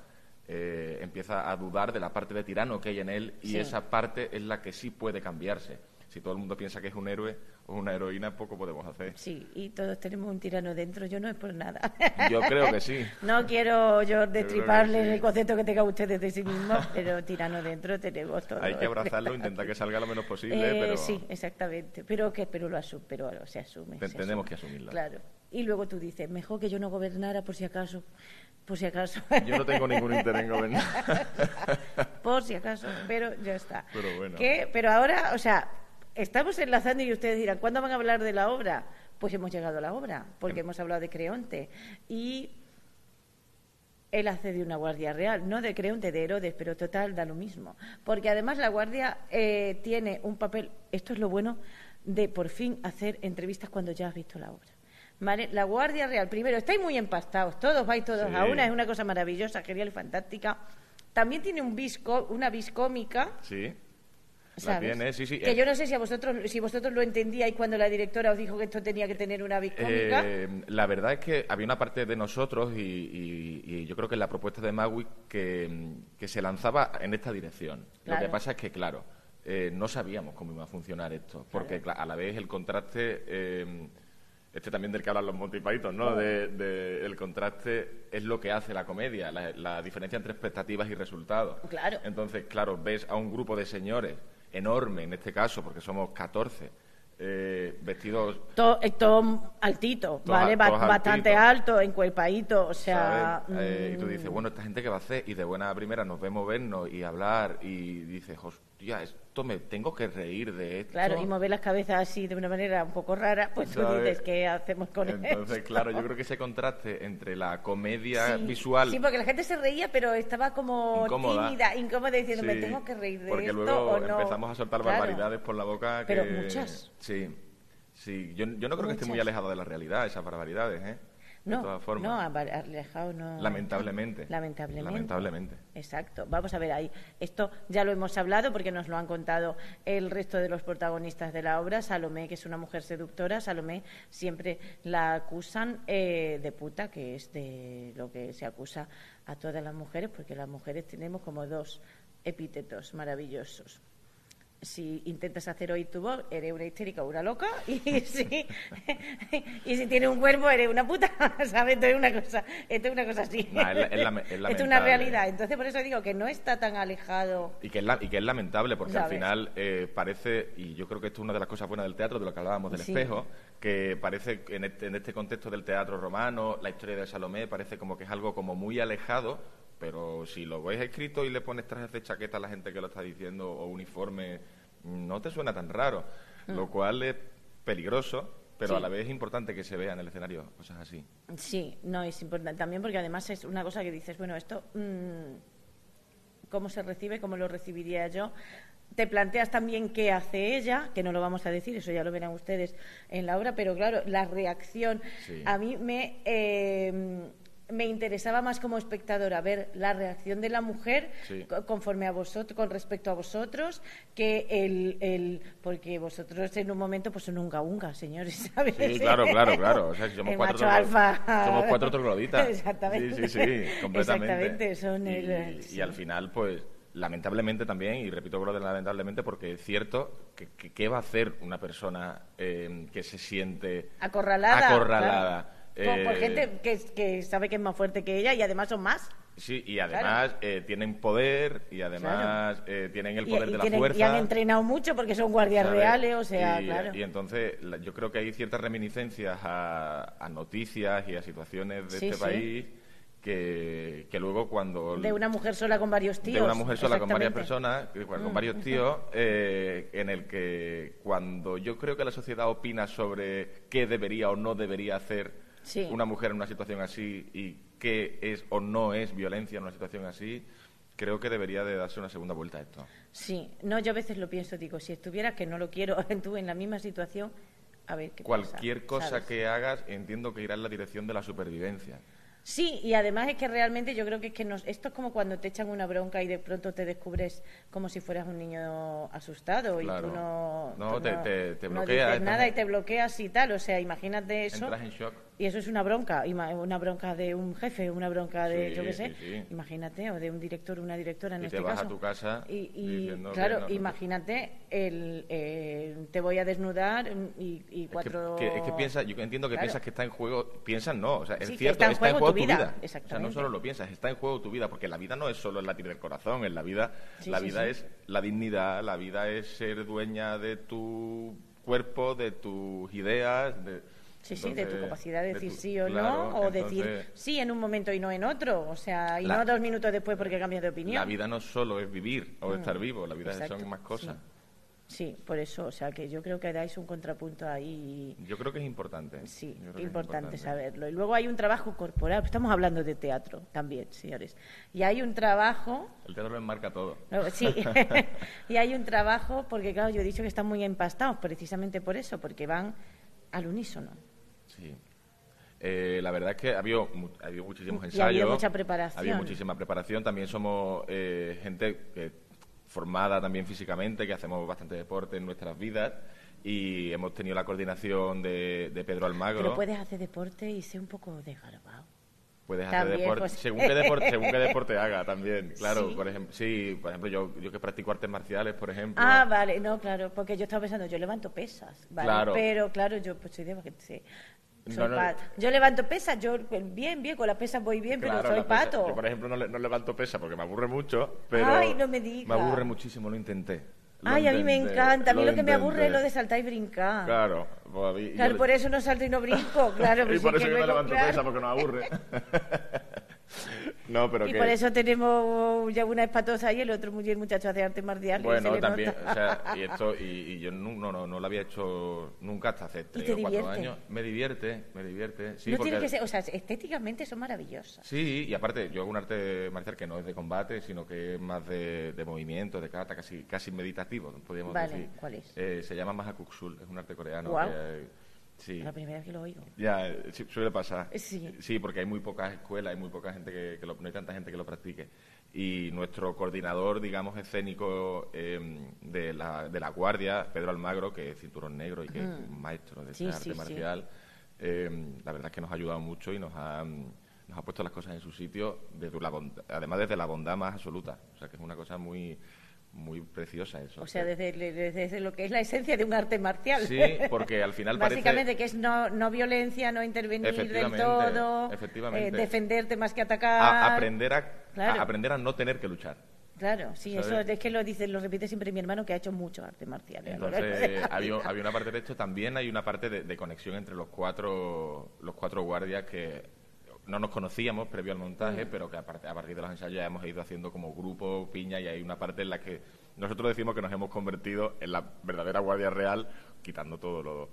eh, empieza a dudar de la parte de tirano que hay en él y Sí. esa parte es la que sí puede cambiarse. Si todo el mundo piensa que es un héroe o una heroína, poco podemos hacer. Sí, y todos tenemos un tirano dentro, yo no es por nada. Yo creo que sí. No quiero yo destriparle sí. el concepto que tengan ustedes de sí mismos, pero tirano dentro tenemos todos. Hay que abrazarlo, intentar que salga lo menos posible, Eh, pero Sí, exactamente. Pero que pero lo asume, pero se asume. Te- se tenemos asume. que asumirlo. Claro. Y luego tú dices, mejor que yo no gobernara por si acaso, por si acaso. yo no tengo ningún interés en gobernar. por si acaso, pero ya está. Pero bueno. ¿Qué? Pero ahora, o sea, estamos enlazando y ustedes dirán, ¿cuándo van a hablar de la obra? Pues hemos llegado a la obra, Em. porque hemos hablado de Creonte. Y él hace de una guardia real, no de Creonte, de Herodes, pero total, da lo mismo. Porque además la guardia eh, tiene un papel, esto es lo bueno, de por fin hacer entrevistas cuando ya has visto la obra. ¿Vale? La Guardia Real, primero, estáis muy empastados, todos vais todos Sí. a una, es una cosa maravillosa, genial y fantástica. También tiene un bis una bis cómica, Sí. La ¿sabes? tiene, sí, sí. Que Eh, yo no sé si a vosotros, si vosotros lo entendíais cuando la directora os dijo que esto tenía que tener una bis cómica. Eh, la verdad es que había una parte de nosotros y, y- y yo creo que en la propuesta de Magui que, que se lanzaba en esta dirección. Lo que pasa es que, claro, eh, no sabíamos cómo iba a funcionar esto, porque a la vez el contraste, eh, este también del que hablan los montipaitos, ¿no? De, de- el contraste es lo que hace la comedia, la, la diferencia entre expectativas y resultados. Claro. Entonces, claro, ves a un grupo de señores enorme, en este caso, porque somos 14, eh, vestidos Todo, eh, Todos ¿vale? al- Ba- todos bastante altitos. alto, encuerpadito, o sea... Eh, y tú mm, dices, bueno, ¿esta gente qué va a hacer? Y de buena primera nos vemos vernos y hablar y dices, hostia, esto me tengo que reír de esto. Claro, y mover las cabezas así de una manera un poco rara, pues tú ¿Sabes? dices, ¿qué hacemos con Entonces, esto? claro, yo creo que ese contraste entre la comedia Sí, visual... Sí, porque la gente se reía, pero estaba como Incómoda. tímida, incómoda, diciendo, me tengo que reír de porque esto luego o no. empezamos a soltar Claro. barbaridades por la boca que... Pero muchas. Sí, sí. Yo, yo no creo que esté muy alejado de la realidad esas barbaridades, ¿eh? De No, todas formas. no, alejado no. Lamentablemente. Lamentablemente. Lamentablemente. Exacto. Vamos a ver ahí. Esto ya lo hemos hablado porque nos lo han contado el resto de los protagonistas de la obra. Salomé, que es una mujer seductora. Salomé siempre la acusan eh, de puta, que es de lo que se acusa a todas las mujeres, porque las mujeres tenemos como dos epítetos maravillosos. Si intentas hacer oír tu voz, eres una histérica o una loca, y si, y si tienes un cuerpo, eres una puta, ¿sabes? Esto es una cosa, esto es una cosa así. Nah, es la- es lame- es Esto es una realidad. Entonces, por eso digo que no está tan alejado. Y que, es la- y que es lamentable, porque al final eh, parece, y yo creo que esto es una de las cosas buenas del teatro, de lo que hablábamos del Sí. espejo, que parece en este, en este contexto del teatro romano, la historia de Salomé parece como que es algo como muy alejado, pero si lo ves escrito y le pones trajes de chaqueta a la gente que lo está diciendo o uniforme, no te suena tan raro, Mm. lo cual es peligroso, pero Sí. a la vez es importante que se vea en el escenario cosas así. Sí, no, es importante también porque además es una cosa que dices, bueno, esto, mm, ¿cómo se recibe? ¿Cómo lo recibiría yo? Te planteas también qué hace ella, que no lo vamos a decir, eso ya lo verán ustedes en la obra, pero claro, la reacción. Sí. A mí me, eh, me interesaba más como espectadora ver la reacción de la mujer Sí. conforme a vosotros, con respecto a vosotros, que el, el porque vosotros en un momento pues son unga unga, señores, ¿sabes? Sí, claro, claro, claro. O sea, si somos El cuatro macho alfa. somos cuatro trogloditas. Exactamente. Sí, sí, sí, completamente. Exactamente, son y, el- y al final, pues, lamentablemente también, y repito lo de lamentablemente porque es cierto, que, que- ¿qué va a hacer una persona eh, que se siente Acorralada. acorralada? claro. Por, por Eh, gente que, que sabe que es más fuerte que ella y además son más. Sí, y además eh, tienen poder y además eh, tienen el poder y de la tienen- fuerza. y han entrenado mucho porque son guardias ¿sabes? reales, o sea, y, claro. y entonces la- yo creo que hay ciertas reminiscencias a, a noticias y a situaciones de Sí, este sí. país que, que luego cuando... de una mujer sola con varios tíos. de una mujer sola con varias personas, con Mm. varios tíos, eh, en el que cuando yo creo que la sociedad opina sobre qué debería o no debería hacer Sí. una mujer en una situación así y qué es o no es violencia en una situación así, creo que debería de darse una segunda vuelta a esto. Sí, no, yo a veces lo pienso, digo, si estuviera, que no lo quiero, tú en la misma situación, a ver qué pasa, Cualquier cosa ¿sabes? que hagas entiendo que irá en la dirección de la supervivencia. Sí, y además es que realmente yo creo que es que nos, esto es como cuando te echan una bronca y de pronto te descubres como si fueras un niño asustado y tú no, No, tú te- te- te no bloqueas, dices nada y te bloqueas y tal, o sea, imagínate eso. Entras en shock. Y eso es una bronca, una bronca de un jefe, una bronca de, Sí, yo qué sé, sí, sí. imagínate, o de un director una directora en Y te este vas a tu casa y, claro, no, imagínate, el, eh, te voy a desnudar y, y Es que- cuatro... que, es que piensa, yo entiendo que Claro. piensas que está en juego, piensas no, o sea, es Sí, que cierto, está en juego tu vida, O sea, no solo lo piensas, está en juego tu vida, porque la vida no es solo el latir del corazón, en la vida, la vida es la dignidad, la vida es ser dueña de tu cuerpo, de tus ideas, de, Sí, sí, de tu capacidad de de decir tu- sí o claro, no, o entonces, decir sí en un momento y no en otro, o sea, y La- no dos minutos después porque cambias de opinión. La vida no solo es vivir o Mm, estar vivo, la vida exacto, son más cosas. Sí, por eso, o sea, que yo creo que dais un contrapunto ahí. Yo creo que es importante. Sí, es importante, saberlo. Y luego hay un trabajo corporal, estamos hablando de teatro también, señores. Y hay un trabajo, El teatro lo enmarca todo. no, sí, y hay un trabajo, porque claro, yo he dicho que están muy empastados precisamente por eso, porque van al unísono. Sí. Eh, la verdad es que ha habido, ha habido muchísimos ensayos. habido mucha preparación. Ha habido muchísima preparación. También somos eh, gente que- formada también físicamente, que hacemos bastante deporte en nuestras vidas. Y hemos tenido la coordinación de, de Pedro Almagro. Pero puedes hacer deporte y ser un poco desgarbado. Puedes hacer También, deporte, pues. según qué deporte, según qué deporte haga también, claro, Sí. por ejemplo, sí, por ejemplo, yo, yo que practico artes marciales, por ejemplo, Ah, vale, no, claro, porque yo estaba pensando, yo levanto pesas, ¿vale? Claro. Pero claro, yo pues soy de sí, No, no. Yo levanto pesas, yo pues, bien, bien, con las pesas voy bien, Claro, pero soy pato. Yo, por ejemplo, no, le- no levanto pesa porque me aburre mucho, pero Ay, no me diga. aburre muchísimo, lo intenté. Lo Ay, a mí me encanta, a mí lo, que me aburre es lo de saltar y brincar. Claro, pues mí- Claro, por eso no salto y no brinco, claro. y pues por sí eso que yo no luego, levanto claro. pesa porque nos aburre. no, pero y que... por eso tenemos ya una espatosa y el otro muy el muchacho hace arte marcial. que se Bueno, también, o sea, y esto, y, y yo no, no, no, no lo había hecho nunca hasta hace tres o cuatro años. Me divierte, me divierte. Sí, no porque- tiene que ser, o sea, estéticamente son maravillosas. Sí, y aparte, yo hago un arte marcial que no es de combate, sino que es más de, de movimiento, de kata, casi, casi meditativo, podríamos Vale, decir. ¿cuál es? Eh, se llama Mahakuksul, es un arte coreano. Que, sí. La primera vez que lo oigo. Ya, eh, sí, suele pasar. Sí. porque hay muy pocas escuelas, hay muy poca gente que, que lo, no hay tanta gente que lo practique. Y nuestro coordinador, digamos, escénico eh, de, la, de la Guardia, Pedro Almagro, que es cinturón negro y que es Mm. un maestro de Sí, sí, arte sí. marcial, eh, la verdad es que nos ha ayudado mucho y nos ha, nos ha puesto las cosas en su sitio, desde la bond- además desde la bondad más absoluta. O sea, que es una cosa muy, muy preciosa eso. O sea, desde, desde- lo que es la esencia de un arte marcial. Sí, porque al final parece- Básicamente que es no, no violencia, no intervenir del Efectivamente, todo, efectivamente. eh, defenderte más que atacar. a, aprender a, Claro. a aprender a no tener que luchar. Claro, sí, ¿Sabes? eso es que lo dice, lo repite siempre mi hermano que ha hecho mucho arte marcial. ¿eh? Entonces, la había, había una parte de esto, también hay una parte de, de conexión entre los cuatro, los cuatro guardias que no nos conocíamos previo al montaje, Mm. pero que a, part- a partir de los ensayos ya hemos ido haciendo como grupo, piña, y hay una parte en la que nosotros decimos que nos hemos convertido en la verdadera guardia real, quitando todo lo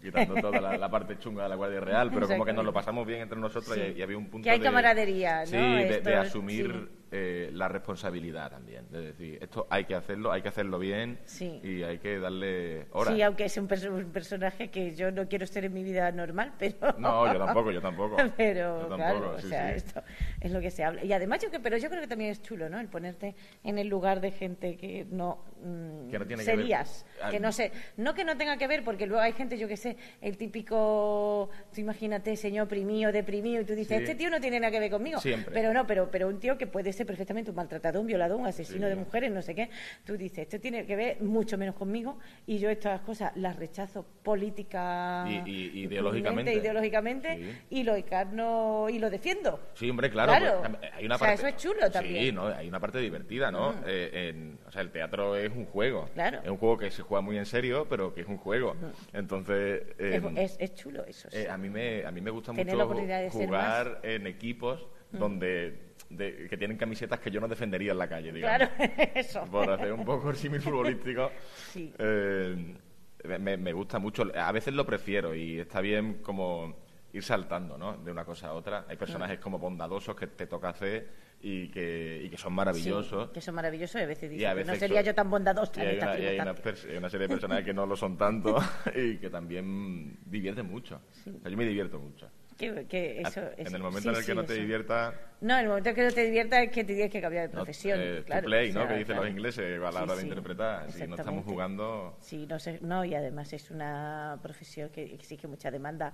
quitando toda la, la parte chunga de la Guardia Real, pero como que nos lo pasamos bien entre nosotros Sí. y, y había un punto Que hay de... camaradería, ¿no? Sí, de, asumir sí. Eh, la responsabilidad también, de decir, esto hay que hacerlo, hay que hacerlo bien Sí. y hay que darle horas. Sí, aunque es un, perso- un personaje que yo no quiero ser en mi vida normal, pero... No, yo tampoco, yo tampoco. pero, Yo tampoco, claro, sí, o sea, sí. esto es lo que se habla. Y además, yo que, pero yo creo que también es chulo, ¿no? El ponerte en el lugar de gente que no, mm, Que no tiene que ver- serías. Que no sé, no que no tenga que ver, porque luego hay gente, yo que sé, el típico, tú imagínate, señor oprimido, deprimido, y tú dices, este tío no tiene nada que ver conmigo. Siempre. Pero no, pero, pero un tío que puede ser perfectamente un maltratador, un violador, un asesino Sí. de mujeres, no sé qué. Tú dices, esto tiene que ver mucho menos conmigo y yo estas cosas las rechazo política Y- y- ideológicamente. ideológicamente Sí. y lo encarno y lo defiendo. Sí, hombre, claro. Claro. pues, hay una O sea, parte, eso es chulo también. Sí, ¿no? hay una parte divertida, ¿no? Mm. Eh, en- o sea, el teatro es un juego. Claro. Es un juego que se juega muy en serio, pero que es un juego. Entonces, Es, eh, es- es chulo eso. sí. eh, a, mí me, a mí me gusta Tener mucho jugar en equipos Mm. donde de- que tienen camisetas que yo no defendería en la calle, digamos. Claro, eso. Por hacer un poco el símil futbolístico. Sí. eh, me, me gusta mucho. A veces lo prefiero y está bien como ir saltando, ¿no? De una cosa a otra. Hay personajes Mm. como bondadosos que te toca hacer y que, y que son maravillosos. Sí, que son maravillosos y a veces Y dicen a que veces no sería son- yo tan bondadosa y hay, una, y hay una una serie de personajes que no lo son tanto y que también divierten mucho. O sea, yo me divierto mucho. Que, que eso, en eso- el momento sí, en el que sí, no te eso. diviertas, No, en el momento en que no te diviertas es que te tienes que cambiar de no, profesión. eh, claro, play, ¿no? sea, Que dicen claro. los ingleses a la hora de interpretar. Si no estamos jugando... Sí, no sé, no, y además es una profesión que exige mucha demanda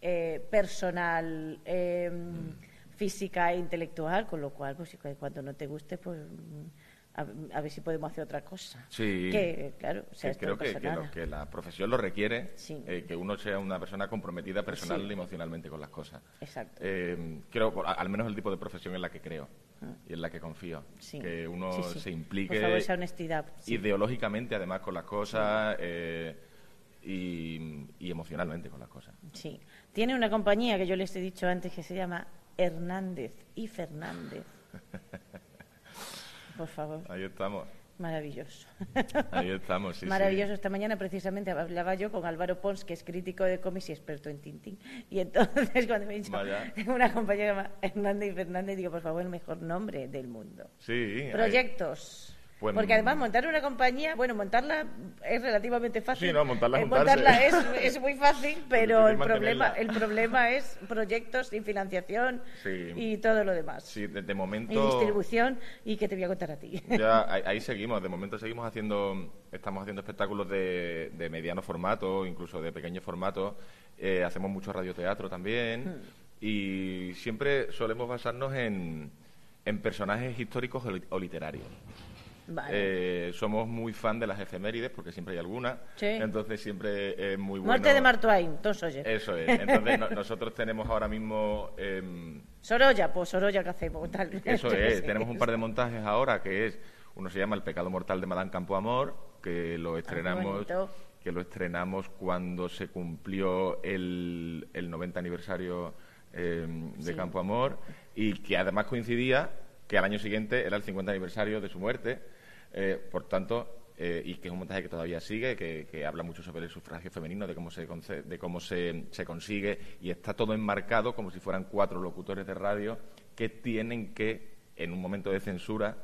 eh, personal, eh, física e intelectual, con lo cual, pues cuando no te guste, pues a, a ver si podemos hacer otra cosa. Sí. Que, claro, o sea, que creo no que, que lo- nada. que la profesión lo requiere, Sí. eh, que uno sea una persona comprometida personal Sí. y emocionalmente con las cosas. Exacto. Eh, creo, al menos el tipo de profesión en la que creo y en la que confío. Sí. Que uno se implique Por favor, esa honestidad. sí. ideológicamente, además, con las cosas eh, y, y emocionalmente con las cosas. Sí. Tiene una compañía que yo les he dicho antes que se llama Hernández y Fernández. Por favor. Ahí estamos. Maravilloso. Ahí estamos, sí, sí. Maravilloso. Esta mañana precisamente hablaba yo con Álvaro Pons, que es crítico de cómics y experto en Tintín. Y entonces cuando me he dicho Vaya. una llama Hernández y Fernández, digo, por favor, el mejor nombre del mundo. Sí. ahí- Porque además montar una compañía, bueno, montarla es relativamente fácil. Sí, no, montarla es Eh, montarla es, es muy fácil, pero el problema, el problema es proyectos y financiación Sí. y todo lo demás. Sí, de, de Y momento... distribución y que te voy a contar a ti. Ya, ahí, ahí seguimos. De momento seguimos haciendo, estamos haciendo espectáculos de, de mediano formato, incluso de pequeño formato. Eh, hacemos mucho radioteatro también. Hmm. Y siempre solemos basarnos en, en personajes históricos o literarios. Vale. Eh, somos muy fan de las efemérides, porque siempre hay alguna. Sí. Entonces siempre es muy bueno. Muerte de Mark Twain, Tom Sawyer. Eso es. Entonces no- nosotros tenemos ahora mismo... em, Sorolla, pues Sorolla, ¿qué hacemos? Tal. eso es, tenemos un par de montajes ahora que es, uno se llama El pecado mortal de Madame Campoamor, que lo estrenamos, Ah, bonito. que lo estrenamos cuando se cumplió el, el 90 aniversario eh, de Sí. Campoamor y que además coincidía que al año siguiente era el 50 aniversario de su muerte, eh, por tanto, eh, y que es un montaje que todavía sigue, que, que habla mucho sobre el sufragio femenino, de cómo se de cómo se, se consigue, y está todo enmarcado como si fueran cuatro locutores de radio que tienen que, en un momento de censura,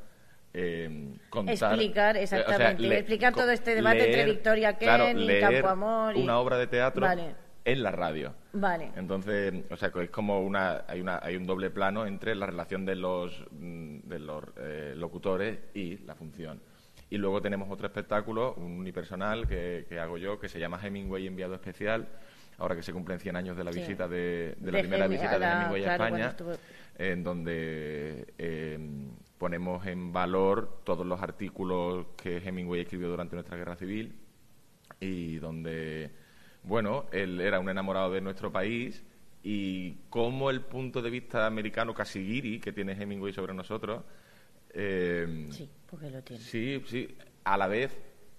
eh, contar... Explicar, eh, o sea, exactamente, le- explicar todo este debate entre Victoria claro, Ken y Campo Amor y- una obra de teatro Vale. En la radio. Vale. Entonces, o sea, es como una hay una hay un doble plano entre la relación de los mm, de los eh, locutores y la función. Y luego tenemos otro espectáculo, un unipersonal que, que hago yo, que se llama Hemingway enviado especial. Ahora que se cumplen 100 años de la Sí. visita de, de la De primera visita la- de Hemingway a claro, España, estuvo- en donde eh, ponemos en valor todos los artículos que Hemingway escribió durante nuestra guerra civil y donde, bueno, él era un enamorado de nuestro país y cómo el punto de vista americano casi guiri que tiene Hemingway sobre nosotros, eh, Sí, porque lo tiene. sí, sí, a la vez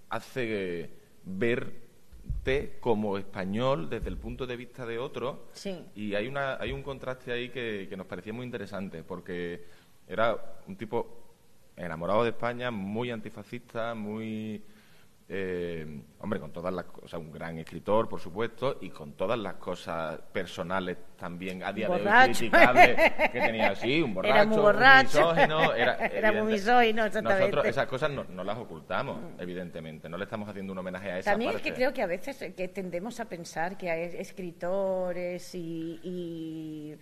hace verte como español desde el punto de vista de otro Sí. y hay, una, hay un contraste ahí que, que nos parecía muy interesante, porque era un tipo enamorado de España, muy antifascista, muy... eh, hombre, con todas las cosas, un gran escritor, por supuesto, y con todas las cosas personales también a día de hoy criticables que tenía así, un borracho, Era muy borracho. un misógino, era, Era muy evidente. misógino, exactamente. Nosotros esas cosas no, no las ocultamos, evidentemente, no le estamos haciendo un homenaje a esa También es parte. que creo que a veces eh, que tendemos a pensar que hay escritores y, y,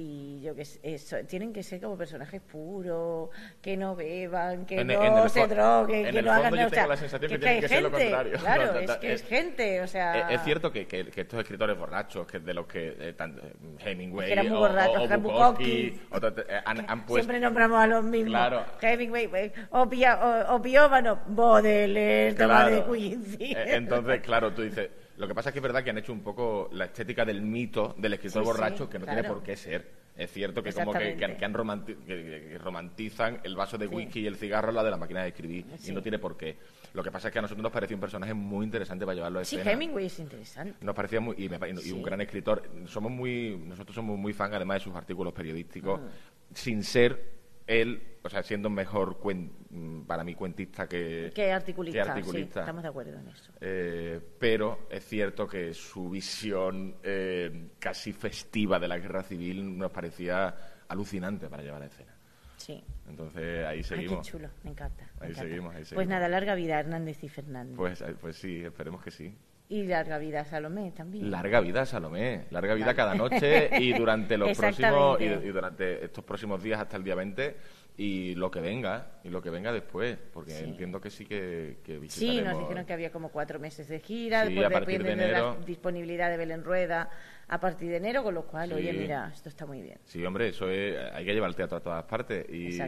y yo que sé, eso, tienen que ser como personajes puros, que no beban, que En el- no en se droguen, en que no hagan nada. O tengo sea, la sensación que tiene que ser lo gente, contrario. Claro, No, no, es que es, es- gente, o sea... Eh, Es cierto que, que- que estos escritores borrachos, que de los que eh, tan- Hemingway que o- borrachos, o, o que Bukowski, eh, han, han puesto... Siempre nombramos a los mismos. Claro. Hemingway, eh, o- Opiómano, Baudelaire, Tomás de Claro. Quincy. Eh, Entonces, claro, tú dices... Lo que pasa es que es verdad que han hecho un poco la estética del mito del escritor Sí, sí, borracho, que no tiene por qué ser. Es cierto que como que, que- Exactamente. que han romanti- que- romantizan el vaso de Sí. whisky y el cigarro la de la máquina de escribir. Sí. Y no tiene por qué. Lo que pasa es que a nosotros nos pareció un personaje muy interesante para llevarlo a Sí, escena. Hemingway es interesante. Nos parecía muy y, me y Sí. un gran escritor. Somos muy nosotros somos muy fan además de sus artículos periodísticos, Ah. sin ser él, o sea, siendo mejor cuen- mm, para mí cuentista que Que articulista, que articulista. sí, estamos de acuerdo en eso. Eh, pero es cierto que su visión eh, casi festiva de la guerra civil nos parecía alucinante para llevar a escena. Sí. Entonces ahí Ay, seguimos. qué chulo, me encanta. me Ahí encanta. seguimos, ahí Pues seguimos. nada, larga vida Hernández y Fernández. Pues, eh, pues sí, esperemos que sí. Y larga vida Salomé también. Larga vida, Salomé. Larga vida cada noche y durante los próximos y, y durante estos próximos días hasta el día 20 y lo que venga y lo que venga después, porque Sí. entiendo que sí que, que Sí, visitaremos. nos dijeron que había como cuatro meses de gira, Sí, después a partir de de, la enero. disponibilidad de Belén Rueda, a partir de enero, con lo cual, Sí. oye, mira, esto está muy bien. Sí, hombre, eso es, hay que llevar el teatro a todas partes y,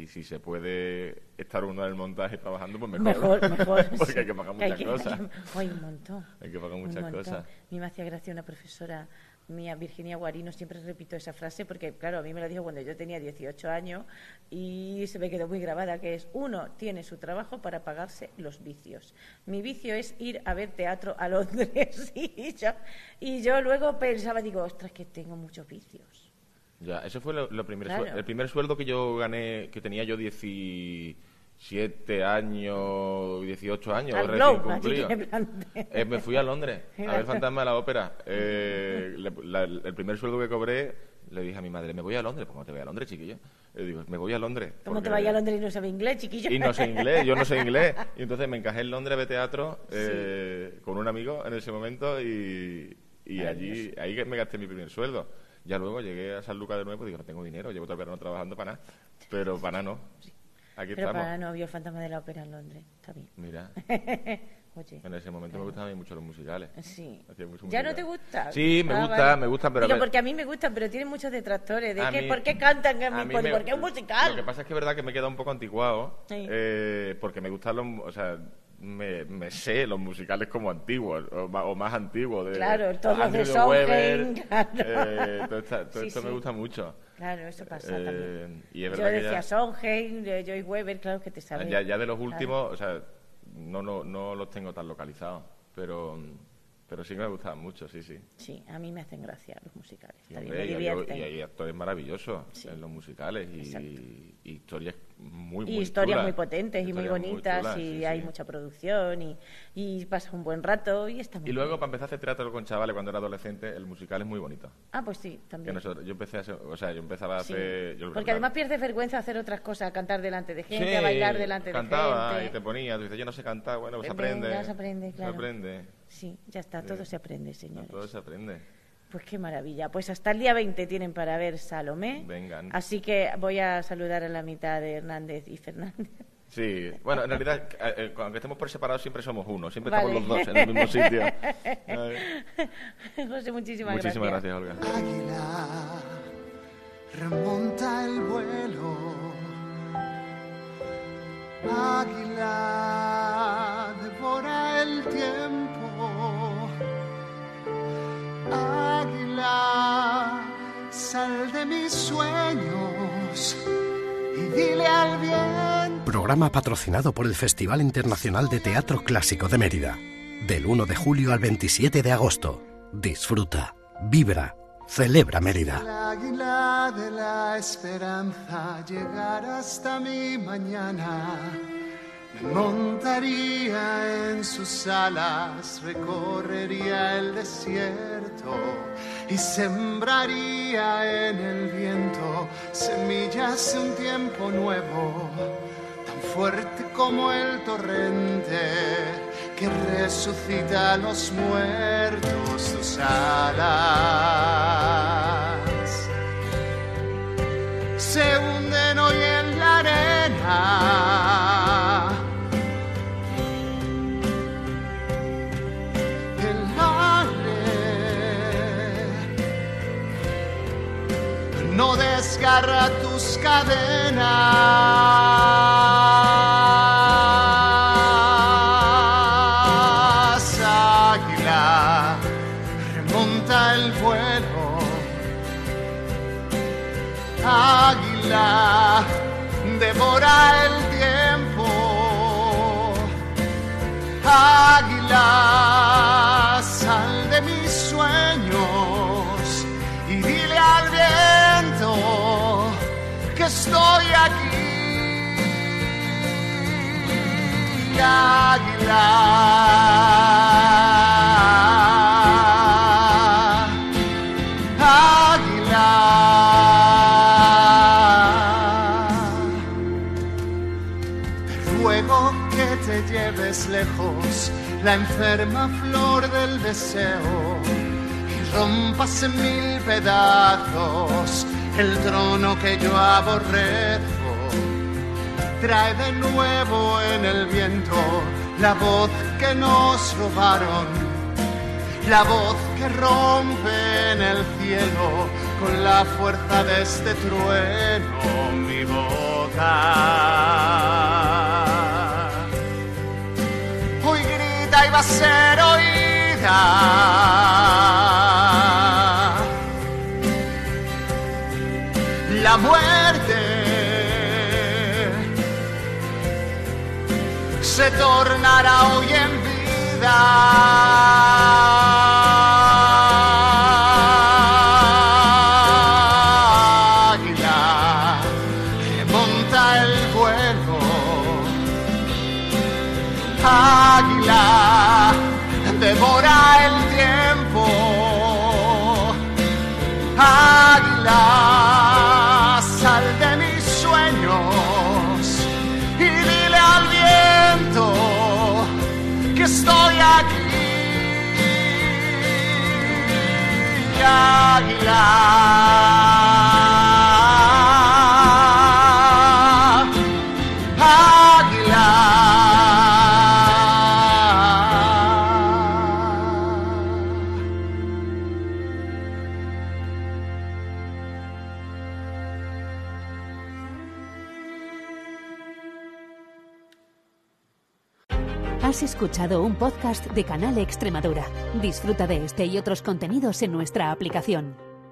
y si se puede estar uno en el montaje trabajando, pues mejor. Mejor, mejor. Porque sí. hay que pagar Hay muchas que- cosas. hay que- Ay, un montón. Hay que pagar muchas cosas. A mí me hacía gracia una profesora mía, Virginia Guarino, siempre repito esa frase porque, claro, a mí me la dijo cuando yo tenía 18 años y se me quedó muy grabada, que es, uno tiene su trabajo para pagarse los vicios. Mi vicio es ir a ver teatro a Londres y yo, y yo luego pensaba, digo, ostras, que tengo muchos vicios. Ya, ese fue lo, lo primer Claro. el primer sueldo que yo gané, que tenía yo 17 años, 18 años, Al recién Globe, cumplido. Eh, me fui a Londres a ver Fantasma de la Ópera. Eh, le- la- el primer sueldo que cobré, le dije a mi madre, me voy a Londres. ¿Cómo te voy a Londres, chiquillo? Le digo, me voy a Londres. ¿Cómo te porque- vaya a Londres y no sabe inglés, chiquillo? Y no sé inglés, yo no sé inglés. Y entonces me encajé en Londres de teatro eh, con un amigo en ese momento y, y allí ahí me gasté mi primer sueldo. Ya luego llegué a San Lucas de nuevo y digo, no tengo dinero, llevo todo el verano trabajando para nada. Pero para nada no. Aquí Pero estamos. para no vio el fantasma de la ópera en Londres, está bien. Mira, Oye. en ese momento me gustaban a mí mucho los musicales. Sí. Mucho ¿Ya no musical. te gusta? Sí, me Ah, gusta, vale. me gustan, pero a Digo, ver- porque a mí me gustan, pero tienen muchos detractores. De A que, mí- ¿Por qué cantan? a mi mí por- me- porque es un musical. Lo que pasa es que es verdad que me queda un poco anticuado, Sí. eh, porque me gustan los, o sea, me, me sé los musicales como antiguos o, o más antiguos. De, Claro, todos los de Weber, claro. eh, todo, esta- todo Sí, esto sí. me gusta mucho. Claro, eso pasa Eh, también. y es Yo que decía ya- Sondheim, de Joyce Weber, claro que te sabes. Ya, ya de los Claro. últimos, o sea, no, no, no los tengo tan localizados, pero, pero sí me gustaban mucho, sí, sí. Sí, a mí me hacen gracia los musicales. Hombre, y hay- divierten. y hay actores maravillosos en los musicales y historias muy, y muy historias chulas. muy potentes y muy Historias bonitas y sí, hay sí. mucha producción y, y pasas un buen rato y está muy Y luego, bien. para empezar a hacer teatro con chavales cuando era adolescente, el musical es muy bonito. Ah, pues sí, también. nosotros, yo empecé a hacer- o sea, yo empezaba a Sí. hacer... yo- Porque además pierdes vergüenza hacer otras cosas, a cantar delante de gente, a bailar delante cantaba de gente. y te ponía, tú dices, yo no sé cantar, bueno, pues aprende. aprende, claro. Se aprende. Sí, ya está, todo se aprende, señores. Todo se aprende. Pues qué maravilla. Pues hasta el día 20 tienen para ver Salomé. Vengan. Así que voy a saludar a la mitad de Hernández y Fernández. Sí, bueno, en realidad, eh, eh, aunque estemos por separado, siempre somos uno, siempre Vale. estamos los dos en el mismo sitio. José, muchísimas, Muchísimas gracias. gracias, Olga. Águila, remonta el vuelo. Águila, devora el tiempo. Sal de mis sueños y dile al viento. Programa patrocinado por el Festival Internacional de Teatro Clásico de Mérida. Del 1 de julio al 27 de agosto. Disfruta, vibra, celebra Mérida. El águila de la esperanza llegar hasta mi mañana. Montaría en sus alas, recorrería el desierto y sembraría en el viento semillas de un tiempo nuevo, tan fuerte como el torrente que resucita a los muertos sus alas. Se desgarra tus cadenas. Águila, remonta el vuelo águila devora el tiempo. Águila, Águila. Águila, ruego que te lleves lejos la enferma flor del deseo y rompas en mil pedazos el trono que yo aborrezco. Trae de nuevo en el viento la voz que nos robaron, la voz que rompe en el cielo con la fuerza de este trueno mi boca. Hoy grita y va a ser oída. Se tornará hoy en vida. Has escuchado un podcast de Canal Extremadura. Disfruta de este y otros contenidos en nuestra aplicación.